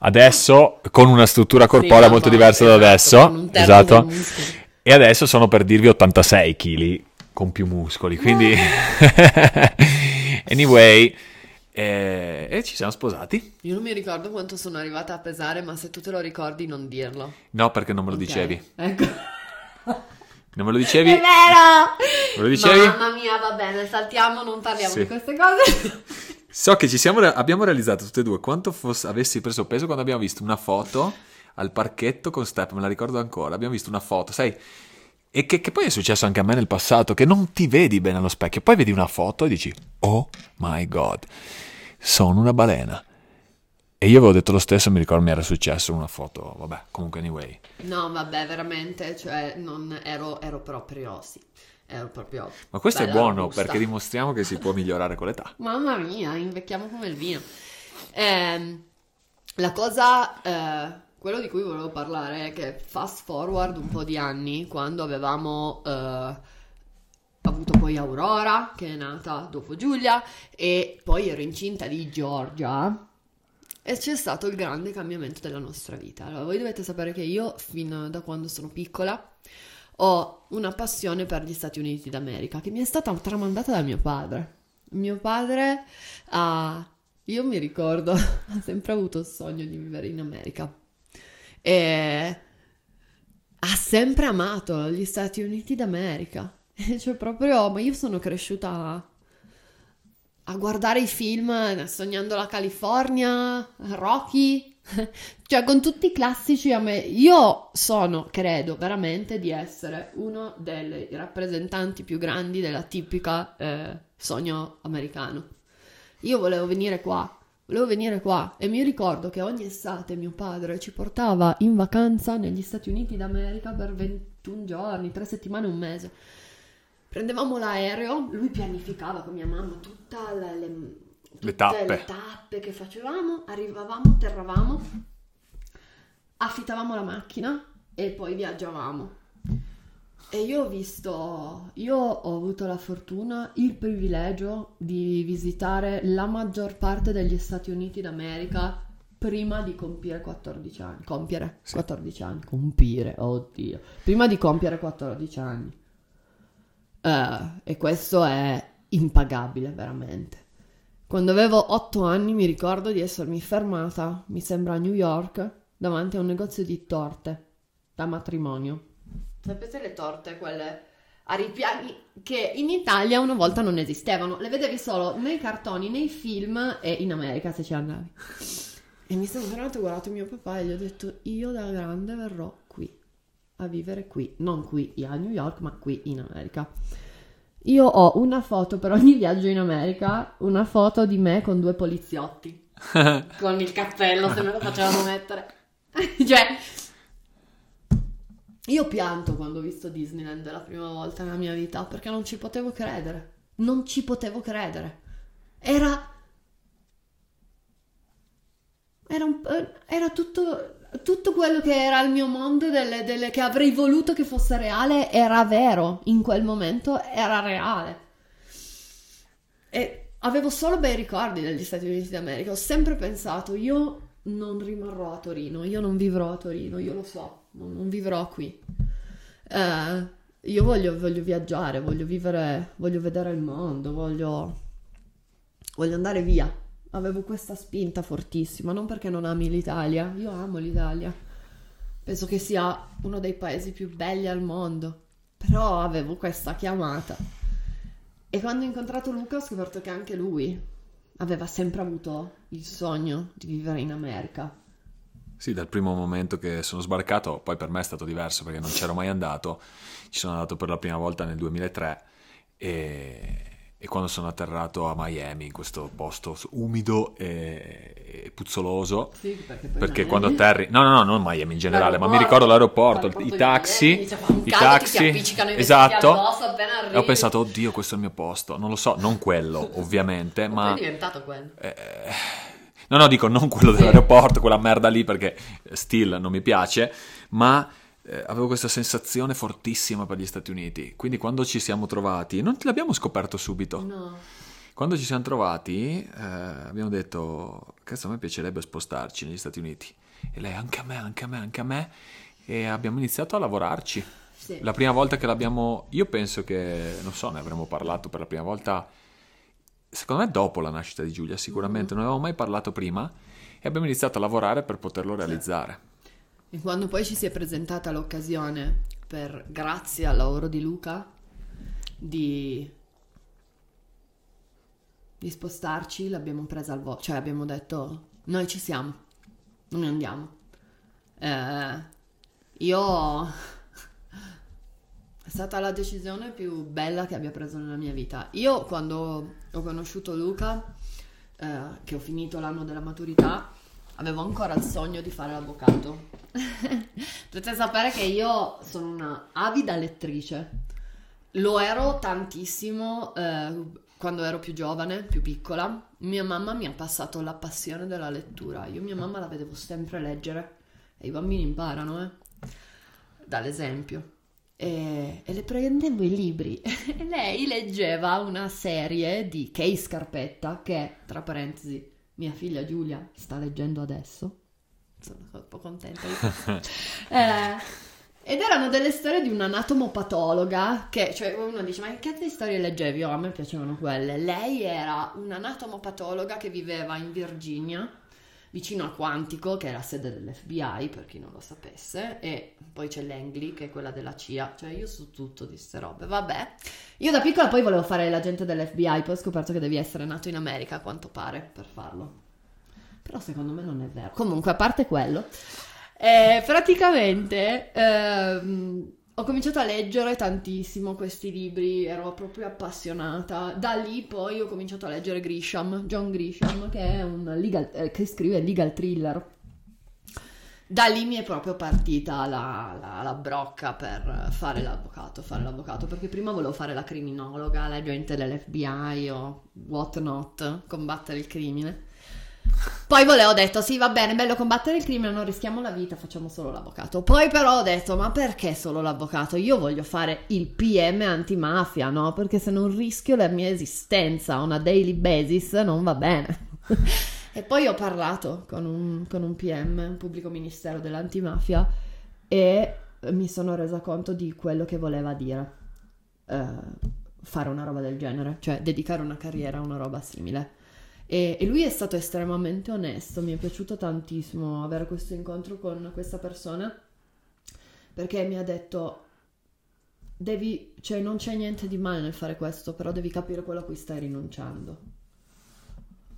Adesso con una struttura corporea molto diversa da esatto, adesso, esatto e adesso sono per dirvi 86 kg con più muscoli. Quindi, anyway, eh, e ci siamo sposati. Io non mi ricordo quanto sono arrivata a pesare, ma se tu te lo ricordi, non dirlo. No, perché non me lo okay. dicevi. Ecco. Non me lo dicevi? È vero! Me lo dicevi? Mamma mia, va bene, saltiamo, non parliamo sì. di queste cose. So che ci siamo, abbiamo realizzato tutte e due quanto fosse, avessi preso peso quando abbiamo visto una foto al parchetto con Step, me la ricordo ancora, abbiamo visto una foto, sai, e che, che, poi è successo anche a me nel passato, che non ti vedi bene allo specchio, poi vedi una foto e dici, oh my god, sono una balena. E io avevo detto lo stesso, mi ricordo mi era successo una foto, vabbè, comunque anyway. No, vabbè, veramente, cioè, non ero, ero proprio, sì, ero proprio... Ma questo è buono, robusta. perché dimostriamo che si può migliorare con l'età. Mamma mia, invecchiamo come il vino. Eh, la cosa... Eh, quello di cui volevo parlare è che fast forward un po' di anni, quando avevamo eh, avuto poi Aurora, che è nata dopo Giulia, e poi ero incinta di Giorgia, e c'è stato il grande cambiamento della nostra vita. Allora, voi dovete sapere che io, fin da quando sono piccola, ho una passione per gli Stati Uniti d'America, che mi è stata tramandata da mio padre. Mio padre ha... Io mi ricordo, ha sempre avuto il sogno di vivere in America e ha sempre amato gli Stati Uniti d'America. Cioè proprio, ma io sono cresciuta a guardare i film sognando la California, Rocky, cioè con tutti i classici a me. Io sono, credo veramente di essere uno dei rappresentanti più grandi della tipica eh, sogno americano. Io volevo venire qua volevo venire qua e mi ricordo che ogni estate mio padre ci portava in vacanza negli Stati Uniti d'America per 21 giorni, 3 settimane, un mese. Prendevamo l'aereo, lui pianificava con mia mamma tutte le, tutte le, tappe. le tappe che facevamo, arrivavamo, atterravamo, affittavamo la macchina e poi viaggiavamo. E io ho visto, io ho avuto la fortuna, il privilegio di visitare la maggior parte degli Stati Uniti d'America prima di compiere 14 anni. Compiere sì. 14 anni, compire, oddio. Prima di compiere 14 anni. Uh, e questo è impagabile, veramente. Quando avevo 8 anni mi ricordo di essermi fermata, mi sembra a New York, davanti a un negozio di torte da matrimonio Sapete le torte, quelle a ripiani che in Italia una volta non esistevano, le vedevi solo nei cartoni, nei film e in America se ci andavi. E mi sono veramente guardato mio papà e gli ho detto io da grande verrò qui, a vivere qui, non qui a New York ma qui in America. Io ho una foto per ogni viaggio in America, una foto di me con due poliziotti, con il cappello se me lo facevano mettere. cioè, io pianto quando ho visto Disneyland la prima volta nella mia vita perché non ci potevo credere. Non ci potevo credere. Era. Era, un... era tutto, tutto, quello che era il mio mondo, delle, delle, che avrei voluto che fosse reale, era vero. In quel momento era reale. E avevo solo bei ricordi degli Stati Uniti d'America. Ho sempre pensato, io non rimarrò a Torino, io non vivrò a Torino, io lo so non, vivrò qui. Eh, io voglio, voglio viaggiare, voglio vivere, voglio vedere il mondo, voglio, voglio andare via. Avevo questa spinta fortissima, non perché non ami l'Italia, io amo l'Italia. Penso che sia uno dei paesi più belli al mondo, però avevo questa chiamata. E quando ho incontrato Luca ho scoperto che anche lui aveva sempre avuto il sogno di vivere in America. Sì, dal primo momento che sono sbarcato, poi per me è stato diverso perché non c'ero mai andato, ci sono andato per la prima volta nel 2003 e, e quando sono atterrato a Miami, in questo posto umido e, e puzzoloso, Sì, perché, perché quando atterri, no, no, no, non Miami in generale, ma mi ricordo l'aeroporto, i taxi, i taxi, esatto, e ho pensato, oddio, questo è il mio posto, non lo so, non quello, ovviamente, ma... ma... è diventato quello. Eh, no, no, dico non quello dell'aeroporto, quella merda lì perché still non mi piace, ma eh, avevo questa sensazione fortissima per gli Stati Uniti. Quindi quando ci siamo trovati, non l'abbiamo scoperto subito. No. Quando ci siamo trovati, eh, abbiamo detto, cazzo, a me piacerebbe spostarci negli Stati Uniti. E lei, anche a me, anche a me, anche a me. E abbiamo iniziato a lavorarci. Sì. La prima volta che l'abbiamo, io penso che, non so, ne avremmo parlato per la prima volta, secondo me dopo la nascita di Giulia, sicuramente, non avevamo mai parlato prima e abbiamo iniziato a lavorare per poterlo realizzare. E quando poi ci si è presentata l'occasione per, grazie al lavoro di Luca, di, di spostarci, l'abbiamo presa al volo, cioè abbiamo detto, noi ci siamo, noi andiamo. Eh, io... È stata la decisione più bella che abbia preso nella mia vita. Io quando ho conosciuto Luca, eh, che ho finito l'anno della maturità, avevo ancora il sogno di fare l'avvocato. Dovete sapere che io sono una avida lettrice. Lo ero tantissimo eh, quando ero più giovane, più piccola. Mia mamma mi ha passato la passione della lettura. Io mia mamma la vedevo sempre leggere. E i bambini imparano, eh? Dall'esempio. E, e le prendevo i libri. e lei leggeva una serie di Kay Scarpetta, che, tra parentesi, mia figlia Giulia sta leggendo adesso. Sono un po' contenta eh, ed erano delle storie di un'anatomopatologa che, cioè uno dice ma che di storie leggevi? Oh, a me piacevano quelle. Lei era un'anatomopatologa che viveva in Virginia, vicino a Quantico, che è la sede dell'FBI, per chi non lo sapesse, e poi c'è Langley, che è quella della CIA. Cioè io so tutto di queste robe, vabbè. Io da piccola poi volevo fare l'agente dell'FBI, poi ho scoperto che devi essere nato in America, a quanto pare, per farlo. Però secondo me non è vero. Comunque, a parte quello, eh, praticamente ehm, ho cominciato a leggere tantissimo questi libri, ero proprio appassionata. Da lì poi ho cominciato a leggere Grisham, John Grisham, che è un legal, eh, che scrive legal thriller. Da lì mi è proprio partita la, la, la, brocca per fare l'avvocato, fare l'avvocato, perché prima volevo fare la criminologa, l'agente dell'FBI o what not, combattere il crimine. Poi volevo detto, sì, va bene, bello combattere il crimine, non rischiamo la vita, facciamo solo l'avvocato. Poi però ho detto, ma perché solo l'avvocato? Io voglio fare il PM antimafia, no? Perché se non rischio la mia esistenza on a daily basis non va bene. e poi ho parlato con un, con un PM, un pubblico ministero dell'antimafia, e mi sono resa conto di quello che voleva dire uh, fare una roba del genere, cioè dedicare una carriera a una roba simile. E, e, lui è stato estremamente onesto, mi è piaciuto tantissimo avere questo incontro con questa persona perché mi ha detto devi, cioè non c'è niente di male nel fare questo, però devi capire quello a cui stai rinunciando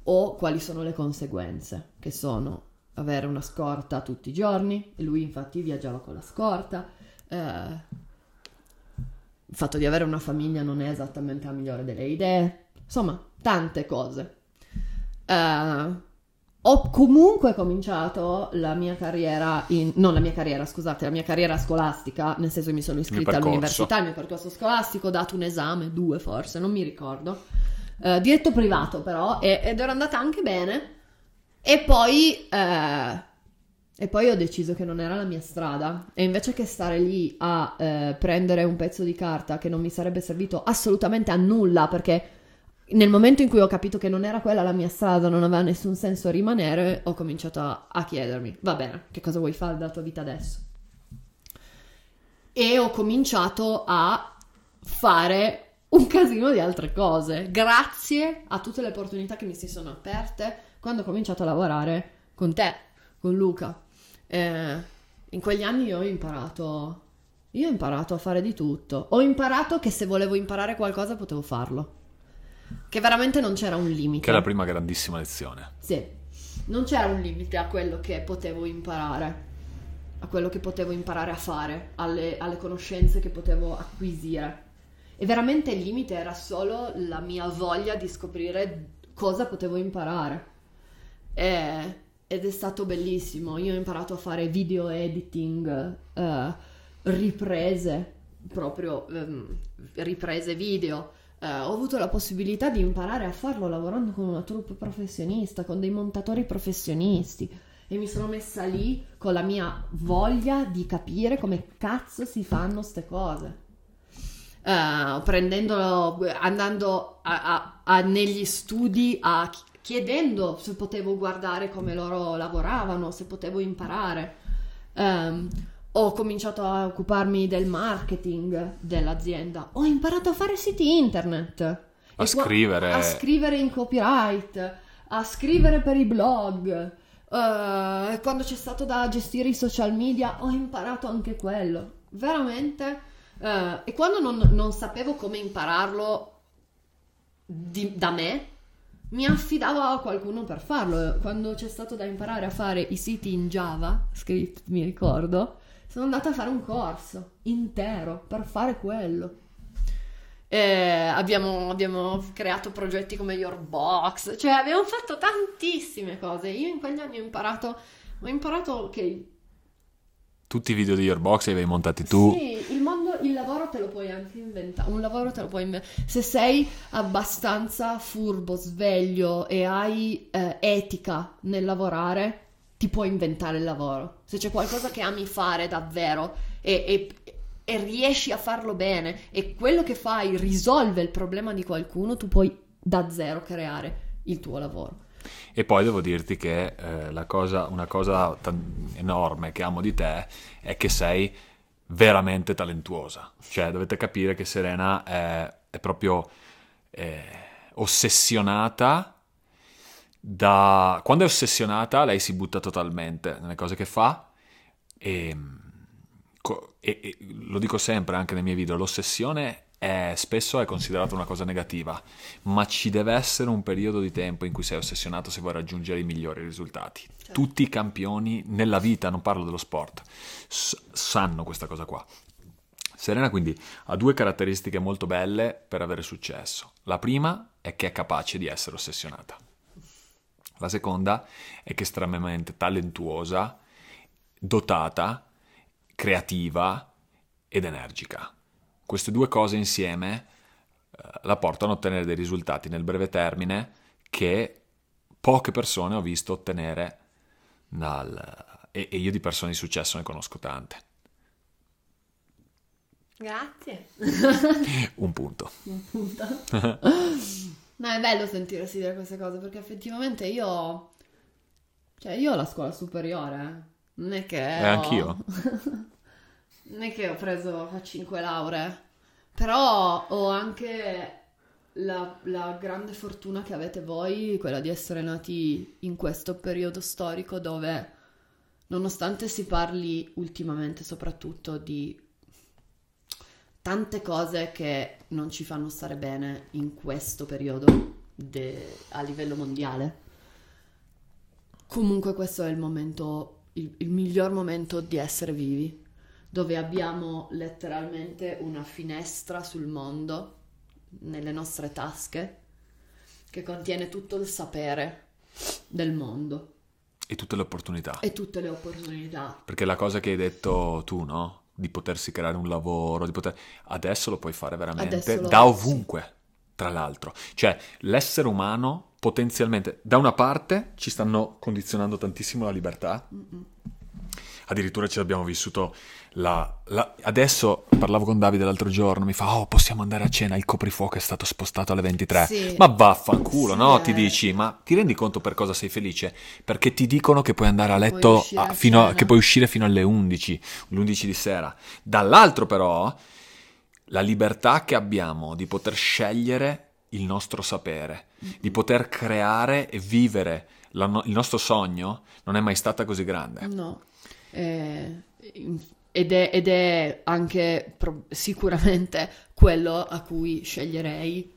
o quali sono le conseguenze, che sono avere una scorta tutti i giorni, e lui infatti viaggiava con la scorta, eh, il fatto di avere una famiglia non è esattamente la migliore delle idee, insomma, tante cose. Uh, ho comunque cominciato la mia carriera, in, non la mia carriera, scusate, la mia carriera scolastica, nel senso che mi sono iscritta all'università, il mio percorso scolastico, ho dato un esame, due forse, non mi ricordo, uh, diretto privato però, e, ed era andata anche bene. E poi, uh, e poi ho deciso che non era la mia strada. E invece che stare lì a prendere un pezzo di carta che non mi sarebbe servito assolutamente a nulla perché nel momento in cui ho capito che non era quella la mia strada, non aveva nessun senso rimanere, ho cominciato a, a chiedermi, va bene, che cosa vuoi fare della tua vita adesso? e ho cominciato a fare un casino di altre cose, grazie a tutte le opportunità che mi si sono aperte quando ho cominciato a lavorare con te, con Luca. Eh, in quegli anni io ho imparato, io ho imparato a fare di tutto. Ho imparato che se volevo imparare qualcosa potevo farlo. Che veramente non c'era un limite. Che è la prima grandissima lezione. Sì, non c'era un limite a quello che potevo imparare, a quello che potevo imparare a fare, alle, alle conoscenze che potevo acquisire. E veramente il limite era solo la mia voglia di scoprire cosa potevo imparare. E, ed è stato bellissimo. Io ho imparato a fare video editing, uh, riprese, proprio um, riprese video. Uh, ho avuto la possibilità di imparare a farlo lavorando con una troupe professionista, con dei montatori professionisti. E mi sono messa lì con la mia voglia di capire come cazzo si fanno ste cose uh, prendendolo, andando a, a, a, negli studi, chiedendo se potevo guardare come loro lavoravano, se potevo imparare. Um, ho cominciato a occuparmi del marketing dell'azienda, ho imparato a fare siti internet. A e scrivere. A scrivere in copyright, a scrivere per i blog. Uh, quando c'è stato da gestire i social media ho imparato anche quello. Veramente Uh, e quando non, non, sapevo come impararlo di, da me, mi affidavo a qualcuno per farlo. Quando c'è stato da imparare a fare i siti in JavaScript, mi ricordo, sono andata a fare un corso intero per fare quello. Abbiamo, abbiamo, creato progetti come Your Box, cioè abbiamo fatto tantissime cose. Io in quegli anni ho imparato, ho imparato che tutti i video di Yearbox li avevi montati tu. Sì, il, mondo, il lavoro te lo puoi anche inventare. Un lavoro te lo puoi inventare. Se sei abbastanza furbo, sveglio e hai eh, etica nel lavorare, ti puoi inventare il lavoro. Se c'è qualcosa che ami fare davvero e, e, e riesci a farlo bene e quello che fai risolve il problema di qualcuno, tu puoi da zero creare il tuo lavoro. E poi devo dirti che eh, cosa, una cosa t- enorme che amo di te è che sei veramente talentuosa. Cioè, dovete capire che Serena è, è proprio eh, ossessionata. Da... Quando è ossessionata, lei si butta totalmente nelle cose che fa. E, e, e lo dico sempre anche nei miei video: l'ossessione è, spesso è considerata una cosa negativa, ma ci deve essere un periodo di tempo in cui sei ossessionato se vuoi raggiungere i migliori risultati. Certo. Tutti i campioni nella vita, non parlo dello sport, sanno questa cosa qua. Serena quindi ha due caratteristiche molto belle per avere successo. La prima è che è capace di essere ossessionata. La seconda è che è estremamente talentuosa, dotata, creativa ed energica. Queste due cose insieme eh, la portano a ottenere dei risultati nel breve termine che poche persone ho visto ottenere dal, e, e io di persone di successo ne conosco tante. Grazie. Un punto. Un punto. no, è bello sentirsi dire queste cose perché effettivamente io... Cioè, io ho la scuola superiore, eh. non è che... E ho... anch'io. non è che ho preso 5 lauree, però ho anche la, la, grande fortuna che avete voi, quella di essere nati in questo periodo storico dove, nonostante si parli ultimamente soprattutto di tante cose che non ci fanno stare bene in questo periodo de, a livello mondiale, comunque questo è il momento, il, il miglior momento di essere vivi dove abbiamo letteralmente una finestra sul mondo nelle nostre tasche che contiene tutto il sapere del mondo. E tutte le opportunità. E tutte le opportunità. Perché la cosa che hai detto tu, no? Di potersi creare un lavoro, di poter... adesso lo puoi fare veramente da ovunque, tra l'altro. Cioè, l'essere umano potenzialmente, da una parte, ci stanno condizionando tantissimo la libertà. Mm-mm addirittura ci abbiamo vissuto la, la... Adesso parlavo con Davide l'altro giorno, mi fa, oh possiamo andare a cena, il coprifuoco è stato spostato alle 23. Sì. Ma vaffanculo, sì, no? Eh. Ti dici, ma ti rendi conto per cosa sei felice? Perché ti dicono che puoi andare a letto a, fino a, che puoi uscire fino alle 11, l'11 di sera. Dall'altro però, la libertà che abbiamo di poter scegliere il nostro sapere, di poter creare e vivere la, il nostro sogno non è mai stata così grande. No, eh, ed, è, ed, è, anche pro- sicuramente quello a cui sceglierei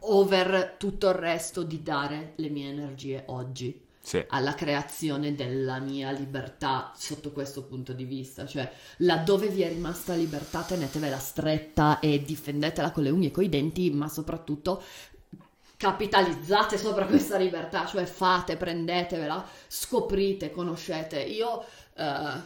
over tutto il resto di dare le mie energie oggi. Sì. alla creazione della mia libertà sotto questo punto di vista, cioè laddove vi è rimasta libertà tenetevela stretta e difendetela con le unghie e con i denti, ma soprattutto capitalizzate sopra questa libertà, cioè fate, prendetevela, scoprite, conoscete. Io, uh,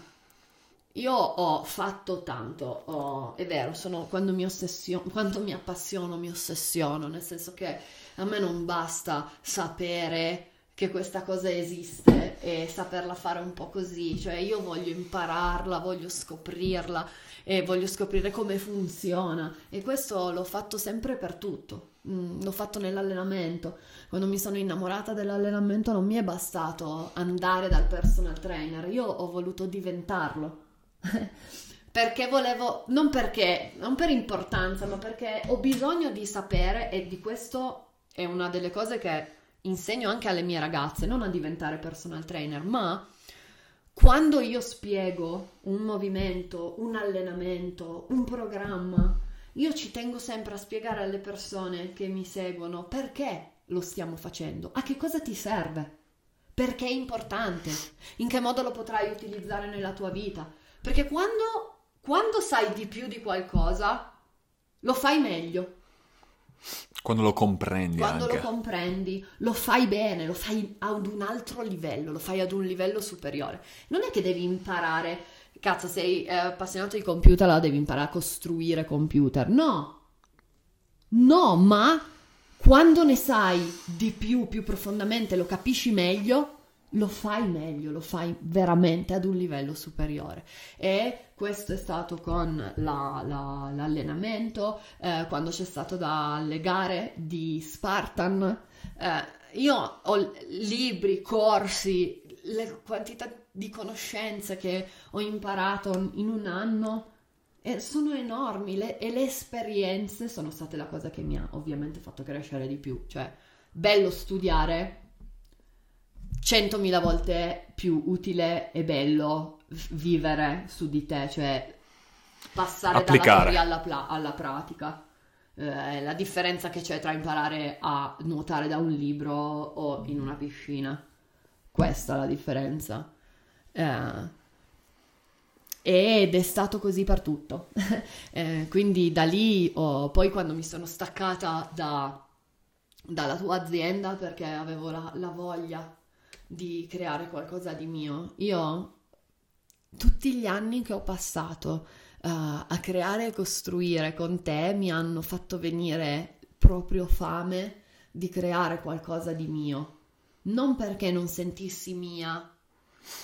io ho fatto tanto, ho, è vero, sono, quando, mi ossessiono, quando mi appassiono mi ossessiono, nel senso che a me non basta sapere che questa cosa esiste e saperla fare un po' così, cioè io voglio impararla, voglio scoprirla e voglio scoprire come funziona e questo l'ho fatto sempre per tutto. L'ho fatto nell'allenamento. Quando mi sono innamorata dell'allenamento non mi è bastato andare dal personal trainer, io ho voluto diventarlo. perché volevo, non perché, non per importanza, ma perché ho bisogno di sapere e di questo è una delle cose che insegno anche alle mie ragazze, non a diventare personal trainer, ma quando io spiego un movimento, un allenamento, un programma, io ci tengo sempre a spiegare alle persone che mi seguono perché lo stiamo facendo, a che cosa ti serve, perché è importante, in che modo lo potrai utilizzare nella tua vita. Perché quando, quando sai di più di qualcosa, lo fai meglio. Quando lo comprendi. Quando anche. lo comprendi, lo fai bene, lo fai ad un altro livello, lo fai ad un livello superiore. Non è che devi imparare cazzo, sei eh, appassionato di computer, allora devi imparare a costruire computer. No, no, ma quando ne sai di più, più profondamente, lo capisci meglio, lo fai meglio, lo fai veramente ad un livello superiore. E questo è stato con la, la, l'allenamento, eh, quando c'è stato dalle gare di Spartan. Eh, io ho libri, corsi, le quantità di conoscenze che ho imparato in un anno e sono enormi le, e le esperienze sono state la cosa che mi ha ovviamente fatto crescere di più. Cioè, bello studiare, centomila volte più utile e bello vivere su di te, cioè passare Applicare. dalla teoria alla, pla- alla pratica. Eh, la differenza che c'è tra imparare a nuotare da un libro o in una piscina. Questa è la differenza. Eh, ed è stato così per tutto. eh, quindi da lì, oh, poi quando mi sono staccata da, dalla tua azienda perché avevo la, la voglia di creare qualcosa di mio, io tutti gli anni che ho passato uh, a creare e costruire con te mi hanno fatto venire proprio fame di creare qualcosa di mio. Non perché non sentissi mia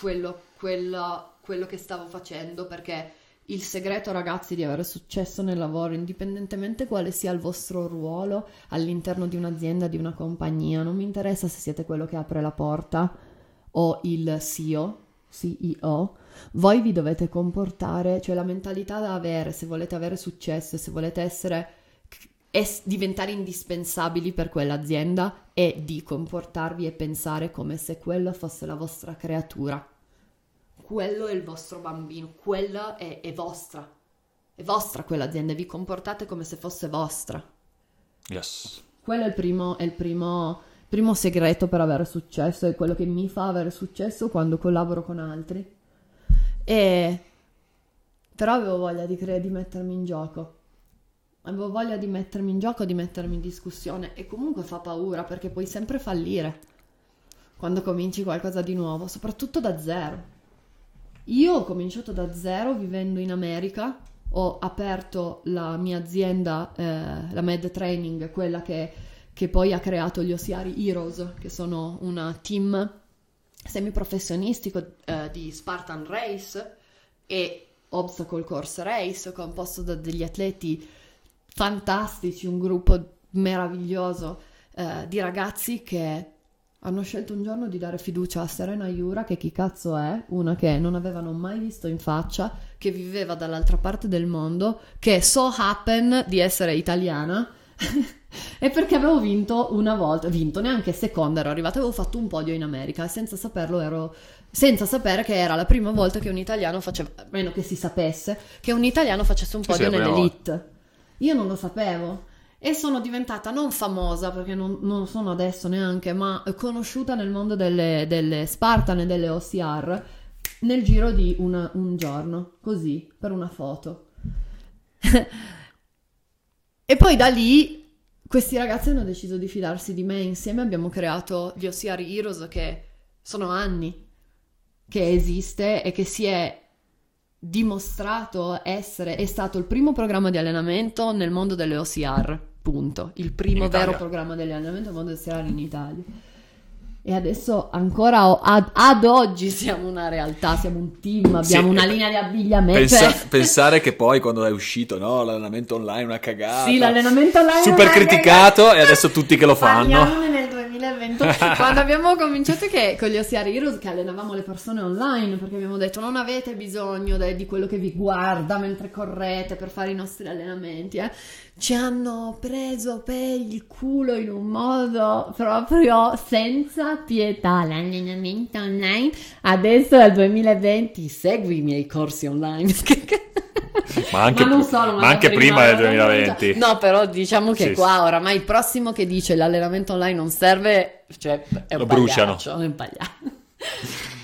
quello, quello, quello che stavo facendo, perché il segreto, ragazzi, di avere successo nel lavoro, indipendentemente quale sia il vostro ruolo all'interno di un'azienda, di una compagnia, non mi interessa se siete quello che apre la porta o il CEO, CEO, voi vi dovete comportare, cioè la mentalità da avere se volete avere successo, se volete essere e diventare indispensabili per quell'azienda è di comportarvi e pensare come se quello fosse la vostra creatura. Quello è il vostro bambino, quella è, è vostra. È vostra quell'azienda, vi comportate come se fosse vostra. Yes. Quello è il primo, è il primo, primo segreto per avere successo, è quello che mi fa avere successo quando collaboro con altri. E però avevo voglia di, cre- di mettermi in gioco avevo voglia di mettermi in gioco, di mettermi in discussione e comunque fa paura perché puoi sempre fallire quando cominci qualcosa di nuovo, soprattutto da zero. Io ho cominciato da zero vivendo in America, ho aperto la mia azienda, eh, la Med Training, quella che, che poi ha creato gli Osiari Heroes, che sono una team semiprofessionistico eh, di Spartan Race e Obstacle Course Race, composto da degli atleti fantastici, un gruppo meraviglioso eh, di ragazzi che hanno scelto un giorno di dare fiducia a Serena Iura, che chi cazzo è, una che non avevano mai visto in faccia, che viveva dall'altra parte del mondo, che so happen di essere italiana. e perché avevo vinto una volta, vinto neanche seconda, ero arrivata, avevo fatto un podio in America e senza saperlo ero senza sapere che era la prima volta che un italiano faceva, meno che si sapesse, che un italiano facesse un Sì, podio sì, prima nell'elite. Io non lo sapevo e sono diventata non famosa perché non, non lo sono adesso neanche, ma conosciuta nel mondo delle, delle Spartan e delle OCR nel giro di una- un giorno, così, per una foto. e poi da lì questi ragazzi hanno deciso di fidarsi di me, insieme abbiamo creato gli OCR Heroes che sono anni che esiste e che si è dimostrato essere, è stato il primo programma di allenamento nel mondo delle OCR, punto. Il primo vero programma di allenamento nel mondo delle OCR in Italia. E adesso ancora ad, ad oggi siamo una realtà, siamo un team, abbiamo Sì, una linea di abbigliamento. Pensa- cioè- pensare che poi quando è uscito no, l'allenamento online una cagata Sì, l'allenamento online super è criticato e adesso tutti che lo fanno Parliamone nel 2020, quando abbiamo cominciato che con gli OCR Heroes che allenavamo le persone online perché abbiamo detto non avete bisogno de- di quello che vi guarda mentre correte per fare i nostri allenamenti, eh. Ci hanno preso per il culo in un modo proprio senza pietà. L'allenamento online adesso è il 2020, segui i miei corsi online. Ma anche, pri- solo, ma anche prima del 2020. No, però diciamo che Sì, qua oramai il prossimo che dice l'allenamento online non serve, cioè è un Lo bruciano. è un pagliaccio.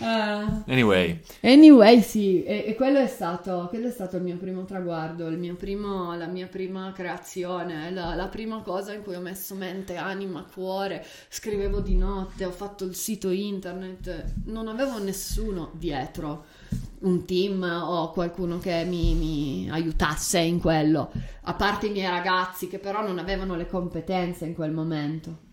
Eh, Anyway, anyway, sì, e, e quello, è stato, quello è stato il mio primo traguardo, il mio primo, la mia prima creazione, la, la prima cosa in cui ho messo mente, anima, cuore, scrivevo di notte, ho fatto il sito internet, non avevo nessuno dietro, un team o qualcuno che mi, mi aiutasse in quello, a parte i miei ragazzi che però non avevano le competenze in quel momento.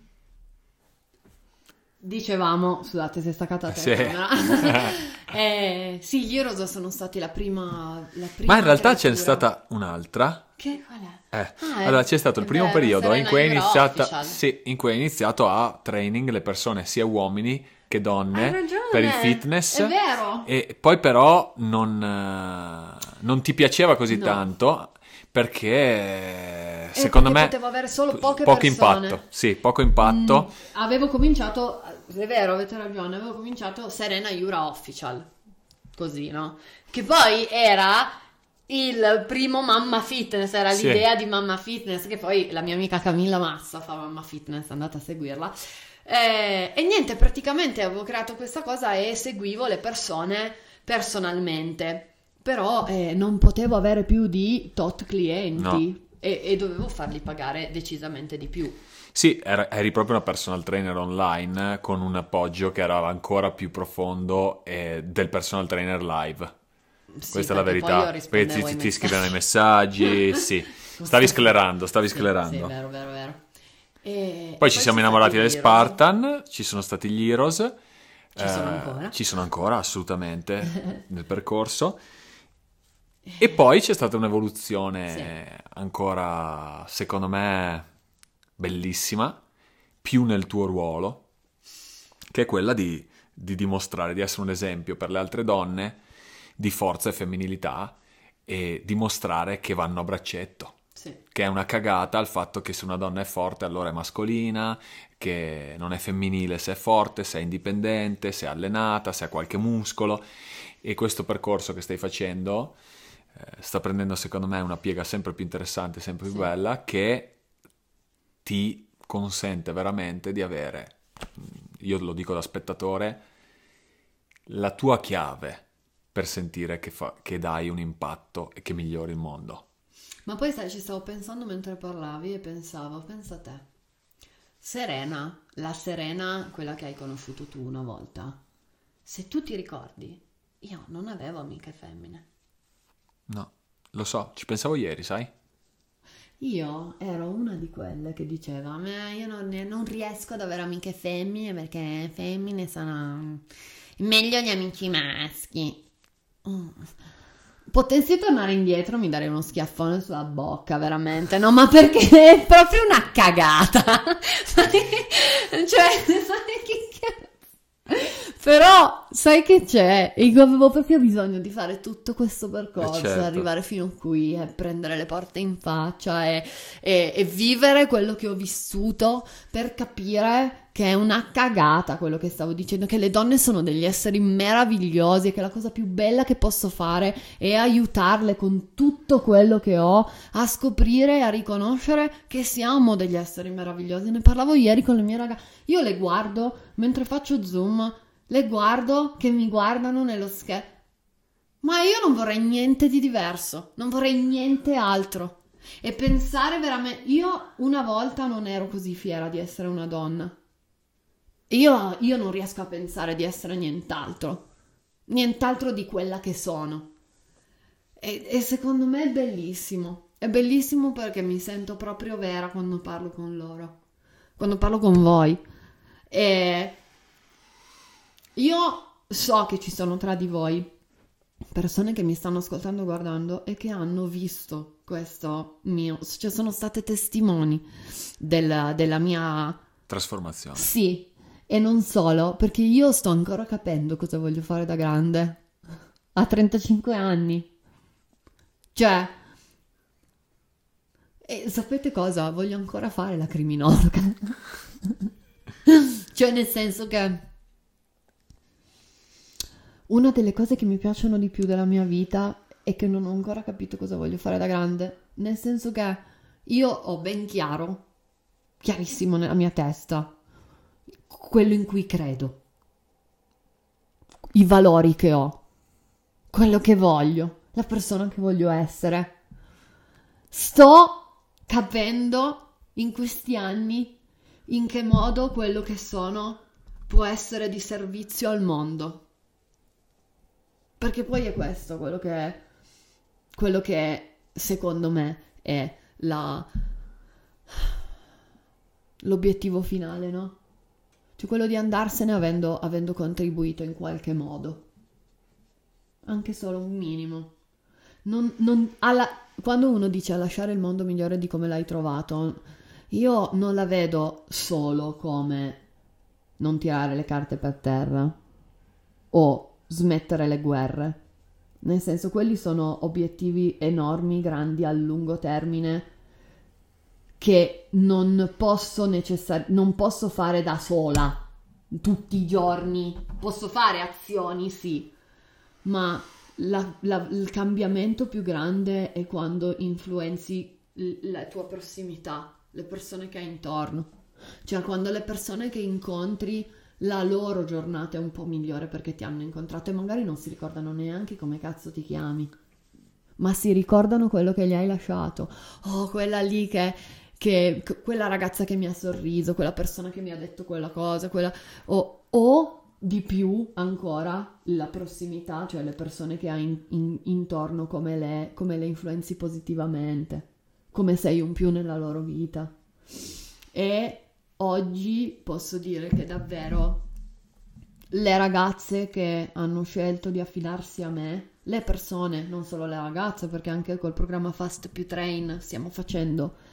Dicevamo, scusate se è staccata la Sì. telecamera. Eh, sì, gli Heroes sono stati la prima, la prima ma in realtà c'è creatura. stata un'altra Che qual è? Eh, Ah, è- allora c'è stato il primo vero, periodo in cui, è iniziata, sì, in cui è iniziato a training le persone, sia uomini che donne, per il fitness. È vero. E poi però non, eh, non ti piaceva così No. tanto perché Eh, secondo perché me potevo avere solo poche poco persone. impatto. Sì, poco impatto. Mm, avevo cominciato, è vero, avete ragione, avevo cominciato Serena Iura Official, così, no? Che poi era il primo Mamma Fitness, era Sì. l'idea di Mamma Fitness, che poi la mia amica Camilla Massa fa Mamma Fitness, andate a seguirla. Eh, e niente, praticamente avevo creato questa cosa e seguivo le persone personalmente, però eh, non potevo avere più di tot clienti. No. E, e dovevo farli pagare decisamente di più. Sì, eri proprio una personal trainer online con un appoggio che era ancora più profondo eh, del personal trainer live. Sì, Questa è la perché poi verità. Poi rispondevo ti, ti messaggi. scrivono i messaggi, sì. Stavi sclerando, stavi Sì, sclerando. Sì, vero, vero, vero. E- Poi e ci siamo innamorati delle. Spartan, ci sono stati gli Heroes. Ci sono eh, ancora. Ci sono ancora, assolutamente, nel percorso. E poi c'è stata un'evoluzione ancora, secondo me, bellissima, più nel tuo ruolo, che è quella di, di dimostrare di essere un esempio per le altre donne di forza e femminilità e dimostrare che vanno a braccetto Sì. che è una cagata il fatto che se una donna è forte allora è mascolina, che non è femminile se è forte, se è indipendente, se è allenata, se ha qualche muscolo e questo percorso che stai facendo eh, sta prendendo secondo me una piega sempre più interessante, sempre più Sì. bella che ti consente veramente di avere, io lo dico da spettatore, la tua chiave per sentire che, fa- che dai un impatto e che migliori il mondo. Ma poi sai, ci stavo pensando mentre parlavi e pensavo, pensa a te. Serena, la Serena, quella che hai conosciuto tu una volta. Se tu ti ricordi, io non avevo amiche femmine. No, lo so, ci pensavo ieri, sai? Io ero una di quelle che diceva, ma io non, non riesco ad avere amiche femmine perché femmine sono meglio gli amici maschi. Mm. Potessi tornare indietro mi darei uno schiaffone sulla bocca, veramente, no? Ma perché è proprio una cagata. cioè, sai che? Però sai che c'è? Io avevo proprio bisogno di fare tutto questo percorso, eh certo. arrivare fino qui e prendere le porte in faccia e, e, e vivere quello che ho vissuto per capire che è una cagata quello che stavo dicendo, che le donne sono degli esseri meravigliosi e che la cosa più bella che posso fare è aiutarle con tutto quello che ho a scoprire e a riconoscere che siamo degli esseri meravigliosi. Ne parlavo ieri con le mie ragazze. Io le guardo mentre faccio zoom le guardo che mi guardano nello schermo. Ma io non vorrei niente di diverso, non vorrei niente altro. E pensare veramente... Io una volta non ero così fiera di essere una donna. Io, io non riesco a pensare di essere nient'altro. Nient'altro di quella che sono. E, e secondo me è bellissimo. È bellissimo perché mi sento proprio vera quando parlo con loro. Quando parlo con voi. E io so che ci sono tra di voi persone che mi stanno ascoltando guardando e che hanno visto questo mio, cioè sono state testimoni del, della mia trasformazione. Sì, e non solo, perché io sto ancora capendo cosa voglio fare da grande. A 35 anni. Cioè, e sapete cosa? Voglio ancora fare la criminologa. cioè, nel senso che una delle cose che mi piacciono di più della mia vita è che non ho ancora capito cosa voglio fare da grande, nel senso che io ho ben chiaro, chiarissimo nella mia testa, quello in cui credo, i valori che ho, quello che voglio, la persona che voglio essere. Sto capendo in questi anni in che modo quello che sono può essere di servizio al mondo. Perché poi è questo quello che è, quello che è, secondo me è la, l'obiettivo finale, no? Cioè quello di andarsene avendo, avendo contribuito in qualche modo. Anche solo un minimo. Non, non, alla, quando uno dice lasciare il mondo migliore di come l'hai trovato, io non la vedo solo come non tirare le carte per terra o smettere le guerre. Nel senso, quelli sono obiettivi enormi, grandi, a lungo termine, che non posso, necessar- non posso fare da sola tutti i giorni. Posso fare azioni, sì, ma la, la, il cambiamento più grande è quando influenzi l- la tua prossimità, le persone che hai intorno. Cioè, quando le persone che incontri la loro giornata è un po' migliore perché ti hanno incontrato e magari non si ricordano neanche come cazzo ti chiami, ma si ricordano quello che gli hai lasciato. Oh, quella lì che, che quella ragazza che mi ha sorriso, quella persona che mi ha detto quella cosa, quella o, o di più ancora la prossimità, cioè le persone che hai in, in, intorno, come le, come le influenzi positivamente, come sei un più nella loro vita. E oggi posso dire che davvero le ragazze che hanno scelto di affidarsi a me, le persone, non solo le ragazze, perché anche col programma Fast più Train stiamo facendo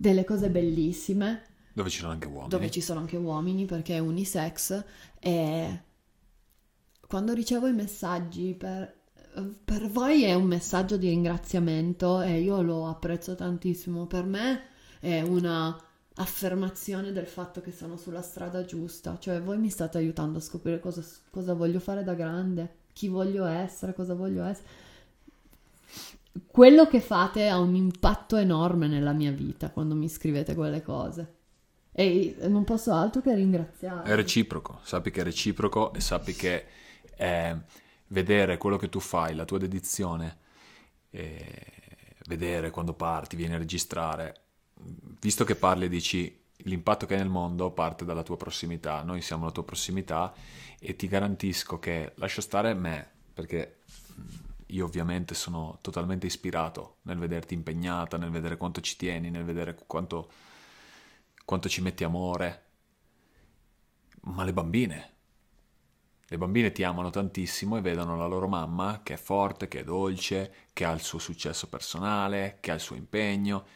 delle cose bellissime. Dove ci sono anche uomini. Dove ci sono anche uomini perché è unisex e quando ricevo i messaggi per, per voi è un messaggio di ringraziamento e io lo apprezzo tantissimo. Per me è una affermazione del fatto che sono sulla strada giusta, cioè voi mi state aiutando a scoprire cosa, cosa voglio fare da grande, chi voglio essere, cosa voglio essere. Quello che fate ha un impatto enorme nella mia vita quando mi scrivete quelle cose. E non posso altro che ringraziare. È reciproco, sappi che è reciproco e sappi che eh, vedere quello che tu fai, la tua dedizione, eh, vedere quando parti, vieni a registrare, visto che parli e dici l'impatto che hai nel mondo parte dalla tua prossimità, noi siamo la tua prossimità e ti garantisco che lascio stare me, perché io ovviamente sono totalmente ispirato nel vederti impegnata, nel vedere quanto ci tieni, nel vedere quanto, quanto ci metti amore. Ma le bambine, le bambine ti amano tantissimo e vedono la loro mamma che è forte, che è dolce, che ha il suo successo personale, che ha il suo impegno.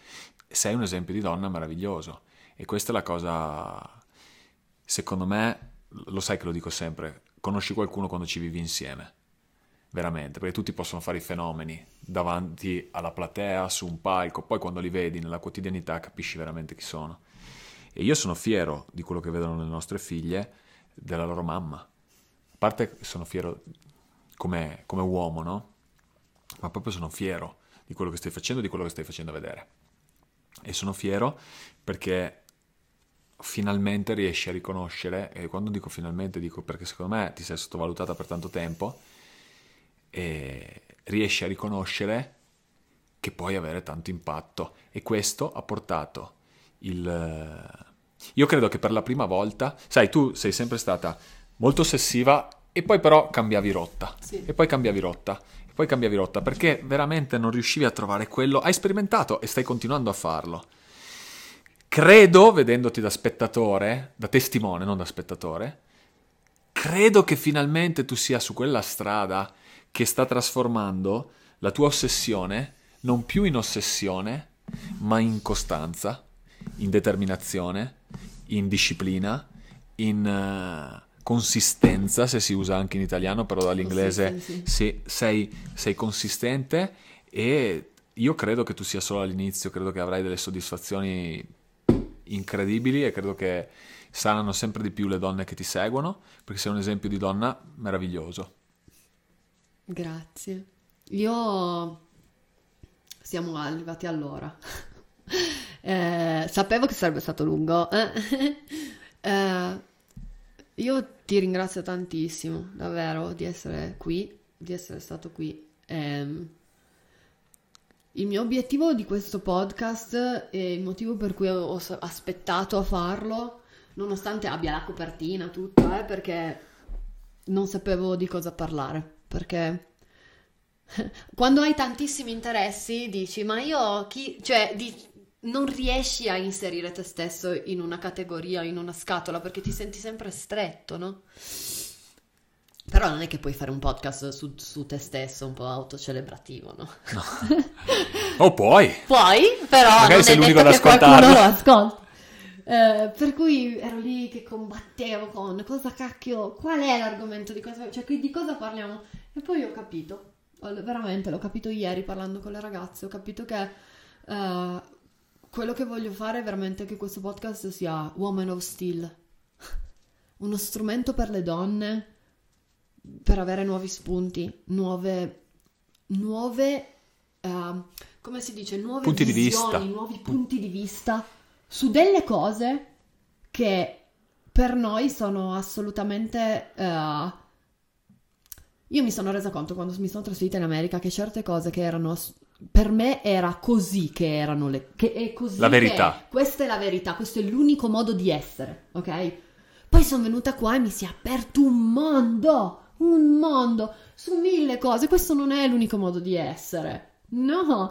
Sei un esempio di donna meraviglioso. E questa è la cosa, secondo me, lo sai che lo dico sempre, conosci qualcuno quando ci vivi insieme. Veramente, perché tutti possono fare i fenomeni davanti alla platea, su un palco, poi quando li vedi nella quotidianità capisci veramente chi sono. E io sono fiero di quello che vedono le nostre figlie, della loro mamma. A parte sono fiero come, come uomo, no? Ma proprio sono fiero di quello che stai facendo di quello che stai facendo vedere. E sono fiero perché finalmente riesci a riconoscere, e quando dico finalmente dico perché secondo me ti sei sottovalutata per tanto tempo, e riesci a riconoscere che puoi avere tanto impatto. E questo ha portato il... Io credo che per la prima volta, sai, tu sei sempre stata molto ossessiva e poi però cambiavi rotta. Sì. E poi cambiavi rotta. E poi cambiavi rotta perché veramente non riuscivi a trovare quello. Hai sperimentato e stai continuando a farlo credo, vedendoti da spettatore, da testimone, non da spettatore, credo che finalmente tu sia su quella strada che sta trasformando la tua ossessione non più in ossessione, ma in costanza, in determinazione, in disciplina, in uh, consistenza, se si usa anche in italiano, però dall'inglese sì. sei, sei consistente e io credo che tu sia solo all'inizio, credo che avrai delle soddisfazioni incredibili e credo che saranno sempre di più le donne che ti seguono, perché sei un esempio di donna meraviglioso. Grazie. Io siamo arrivati all'ora. eh, sapevo che sarebbe stato lungo. eh, io ti ringrazio tantissimo, davvero, di essere qui, di essere stato qui. Eh, il mio obiettivo di questo podcast e il motivo per cui ho aspettato a farlo, nonostante abbia la copertina, tutto, è perché non sapevo di cosa parlare. Perché quando hai tantissimi interessi dici, ma io chi... cioè, di... non riesci a inserire te stesso in una categoria, in una scatola, perché ti senti sempre stretto, no? Però non è che puoi fare un podcast su, su te stesso un po' autocelebrativo, no? no. O puoi. Puoi, però Magari sei l'unico ad ascoltarlo. lo ascolta. Eh, per cui ero lì che combattevo con cosa cacchio, qual è l'argomento di cosa, cioè di cosa parliamo? E poi ho capito, veramente l'ho capito ieri parlando con le ragazze, ho capito che uh, quello che voglio fare è veramente che questo podcast sia Woman of Steel, uno strumento per le donne per avere nuovi spunti, nuove, nuove uh, come si dice, nuove punti visioni, nuovi punti di vista su delle cose che per noi sono assolutamente... Uh, io mi sono resa conto quando mi sono trasferita in America che certe cose che erano per me era così che erano le che è così la verità. Questa è la verità, questo è l'unico modo di essere, ok? Poi sono venuta qua e mi si è aperto un mondo un mondo su mille cose. Questo non è l'unico modo di essere. No,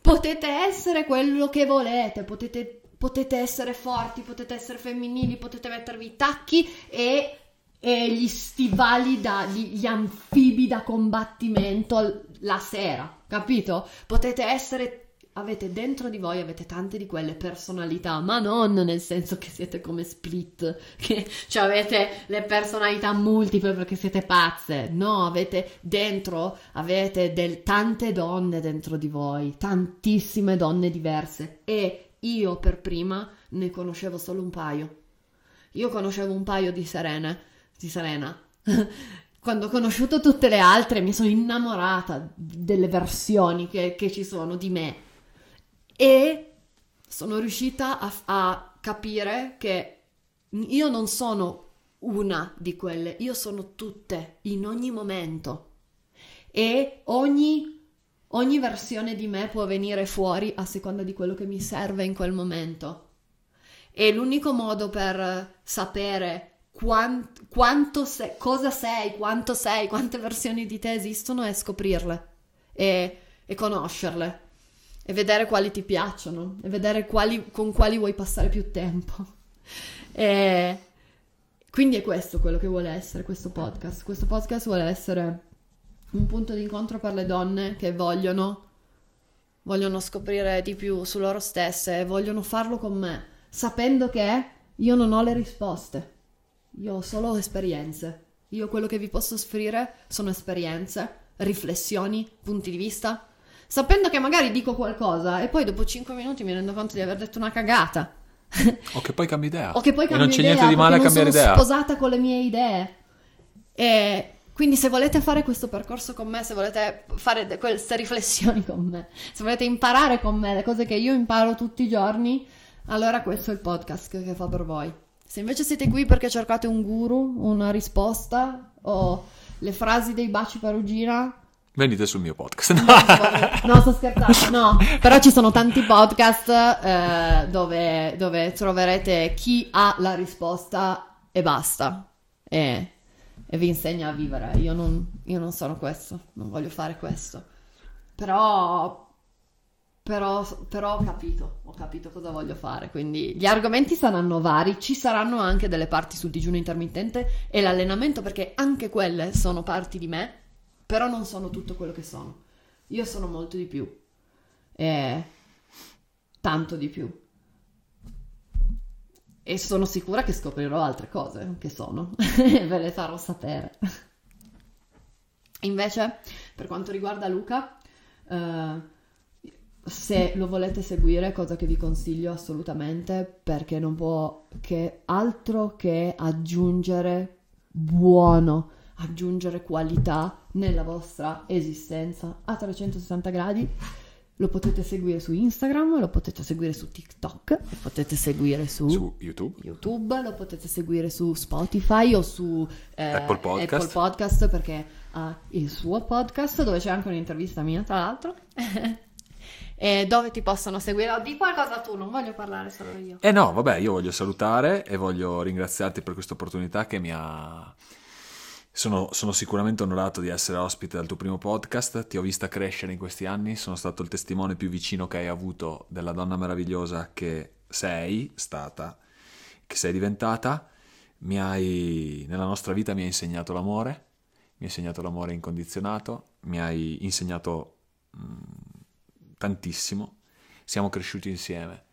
potete essere quello che volete, potete, potete essere forti, potete essere femminili, potete mettervi i tacchi e, e gli stivali da gli, gli anfibi da combattimento la sera, capito? Potete essere avete dentro di voi avete tante di quelle personalità, ma non nel senso che siete come Split, che cioè avete le personalità multiple perché siete pazze. No, avete dentro avete del, tante donne dentro di voi, tantissime donne diverse e io per prima ne conoscevo solo un paio. Io conoscevo un paio di Serene, di Serena. Quando ho conosciuto tutte le altre mi sono innamorata delle versioni che, che ci sono di me e sono riuscita a, a capire che io non sono una di quelle, io sono tutte in ogni momento e ogni, ogni versione di me può venire fuori a seconda di quello che mi serve in quel momento. E l'unico modo per sapere quant, quanto sei, cosa sei, quanto sei, quante versioni di te esistono è scoprirle. e, e conoscerle e vedere quali ti piacciono e vedere quali, con quali vuoi passare più tempo. E quindi è questo quello che vuole essere questo podcast. Questo podcast vuole essere un punto di incontro per le donne che vogliono, vogliono scoprire di più su loro stesse e vogliono farlo con me, sapendo che io non ho le risposte, io ho solo esperienze. Io quello che vi posso offrire sono esperienze, riflessioni, punti di vista, sapendo che magari dico qualcosa e poi dopo 5 minuti mi rendo conto di aver detto una cagata. o che poi cambi idea. O che poi cambi idea. non c'è niente di male a cambiare idea. Sono sposata con le mie idee. E quindi se volete fare questo percorso con me, se volete fare queste riflessioni con me, se volete imparare con me le cose che io imparo tutti i giorni, allora questo è il podcast che fa per voi. Se invece siete qui perché cercate un guru, una risposta o le frasi dei baci parugina, Venite sul mio podcast. No, no sto scherzando, no. Però ci sono tanti podcast eh, dove, dove, troverete chi ha la risposta e basta. E, e vi insegna a vivere. Io non, io non sono questo, non voglio fare questo. Però però, però, ho capito, ho capito cosa voglio fare, quindi gli argomenti saranno vari, ci saranno anche delle parti sul digiuno intermittente e l'allenamento perché anche quelle sono parti di me, però non sono tutto quello che sono. Io sono molto di più, e tanto di più. E sono sicura che scoprirò altre cose che sono, ve le farò sapere. Invece, per quanto riguarda Luca, uh, se lo volete seguire, cosa che vi consiglio assolutamente, perché non può che altro che aggiungere buono, aggiungere qualità nella vostra esistenza a 360 gradi. Lo potete seguire su Instagram, lo potete seguire su TikTok, lo potete seguire su, su YouTube. YouTube. lo potete seguire su Spotify o su eh, Apple, Podcast. Apple Podcast perché ha il suo podcast dove c'è anche un'intervista mia tra l'altro. e dove ti possono seguire. Di qualcosa tu, non voglio parlare solo io. Eh no, vabbè, io voglio salutare e voglio ringraziarti per questa opportunità che mi ha... Sono, sono, sicuramente onorato di essere ospite del tuo primo podcast, ti ho vista crescere in questi anni, sono stato il testimone più vicino che hai avuto della donna meravigliosa che sei stata, che sei diventata. Mi hai, nella nostra vita mi hai insegnato l'amore, mi hai insegnato l'amore incondizionato, mi hai insegnato... Mh, tantissimo, siamo cresciuti insieme,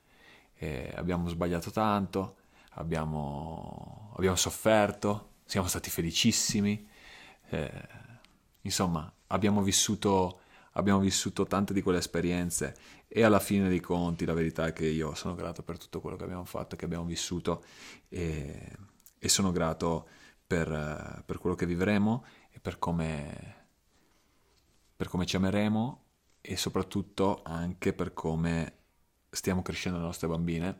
eh, abbiamo sbagliato tanto, abbiamo, abbiamo, sofferto, siamo stati felicissimi, eh, insomma abbiamo vissuto, abbiamo vissuto tante di quelle esperienze e alla fine dei conti la verità è che io sono grato per tutto quello che abbiamo fatto, che abbiamo vissuto e, e sono grato per, per, quello che vivremo e per come, per come ci ameremo e soprattutto anche per come stiamo crescendo le nostre bambine,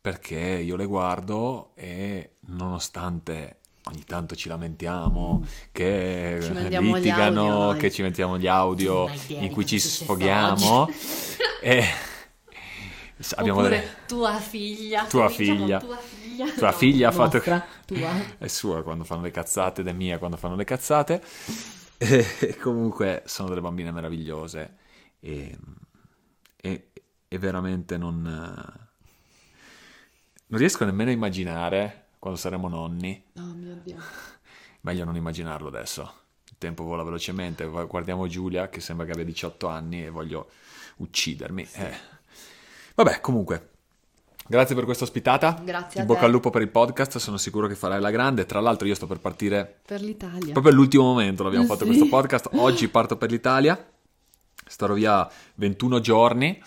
perché io le guardo e nonostante ogni tanto ci lamentiamo, mm. che ci litigano, audio, che ci mettiamo gli audio in cui ci sfoghiamo, e abbiamo Oppure delle... tua figlia, tua figlia, tua figlia, tua figlia ha fatto... Tua. È sua quando fanno le cazzate ed è mia quando fanno le cazzate. E comunque sono delle bambine meravigliose e, e, e veramente non, non riesco nemmeno a immaginare quando saremo nonni. Oh mio Dio. Meglio non immaginarlo adesso. Il tempo vola velocemente. Guardiamo Giulia che sembra che abbia 18 anni e voglio uccidermi. Sì. Eh. Vabbè, comunque, Grazie per questa ospitata. Grazie. In bocca al lupo per il podcast, sono sicuro che farai la grande. Tra l'altro, io sto per partire per l'Italia. Proprio all'ultimo momento l'abbiamo fatto questo podcast. Oggi parto per l'Italia. Starò via 21 giorni.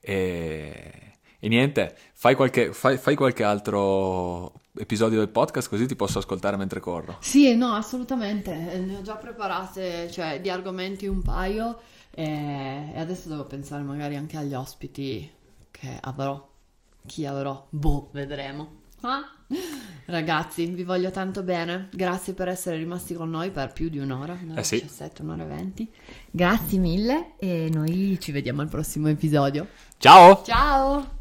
E, e niente, fai qualche, fai, fai qualche altro episodio del podcast così ti posso ascoltare mentre corro. Sì, no, assolutamente. Ne ho già preparate, cioè di argomenti un paio. E adesso devo pensare magari anche agli ospiti che avrò chi avrò? Boh, vedremo. Ah? Ragazzi, vi voglio tanto bene. Grazie per essere rimasti con noi per più di un'ora, un'ora eh sì. 17, un'ora 20. Grazie mille e noi ci vediamo al prossimo episodio. Ciao! Ciao!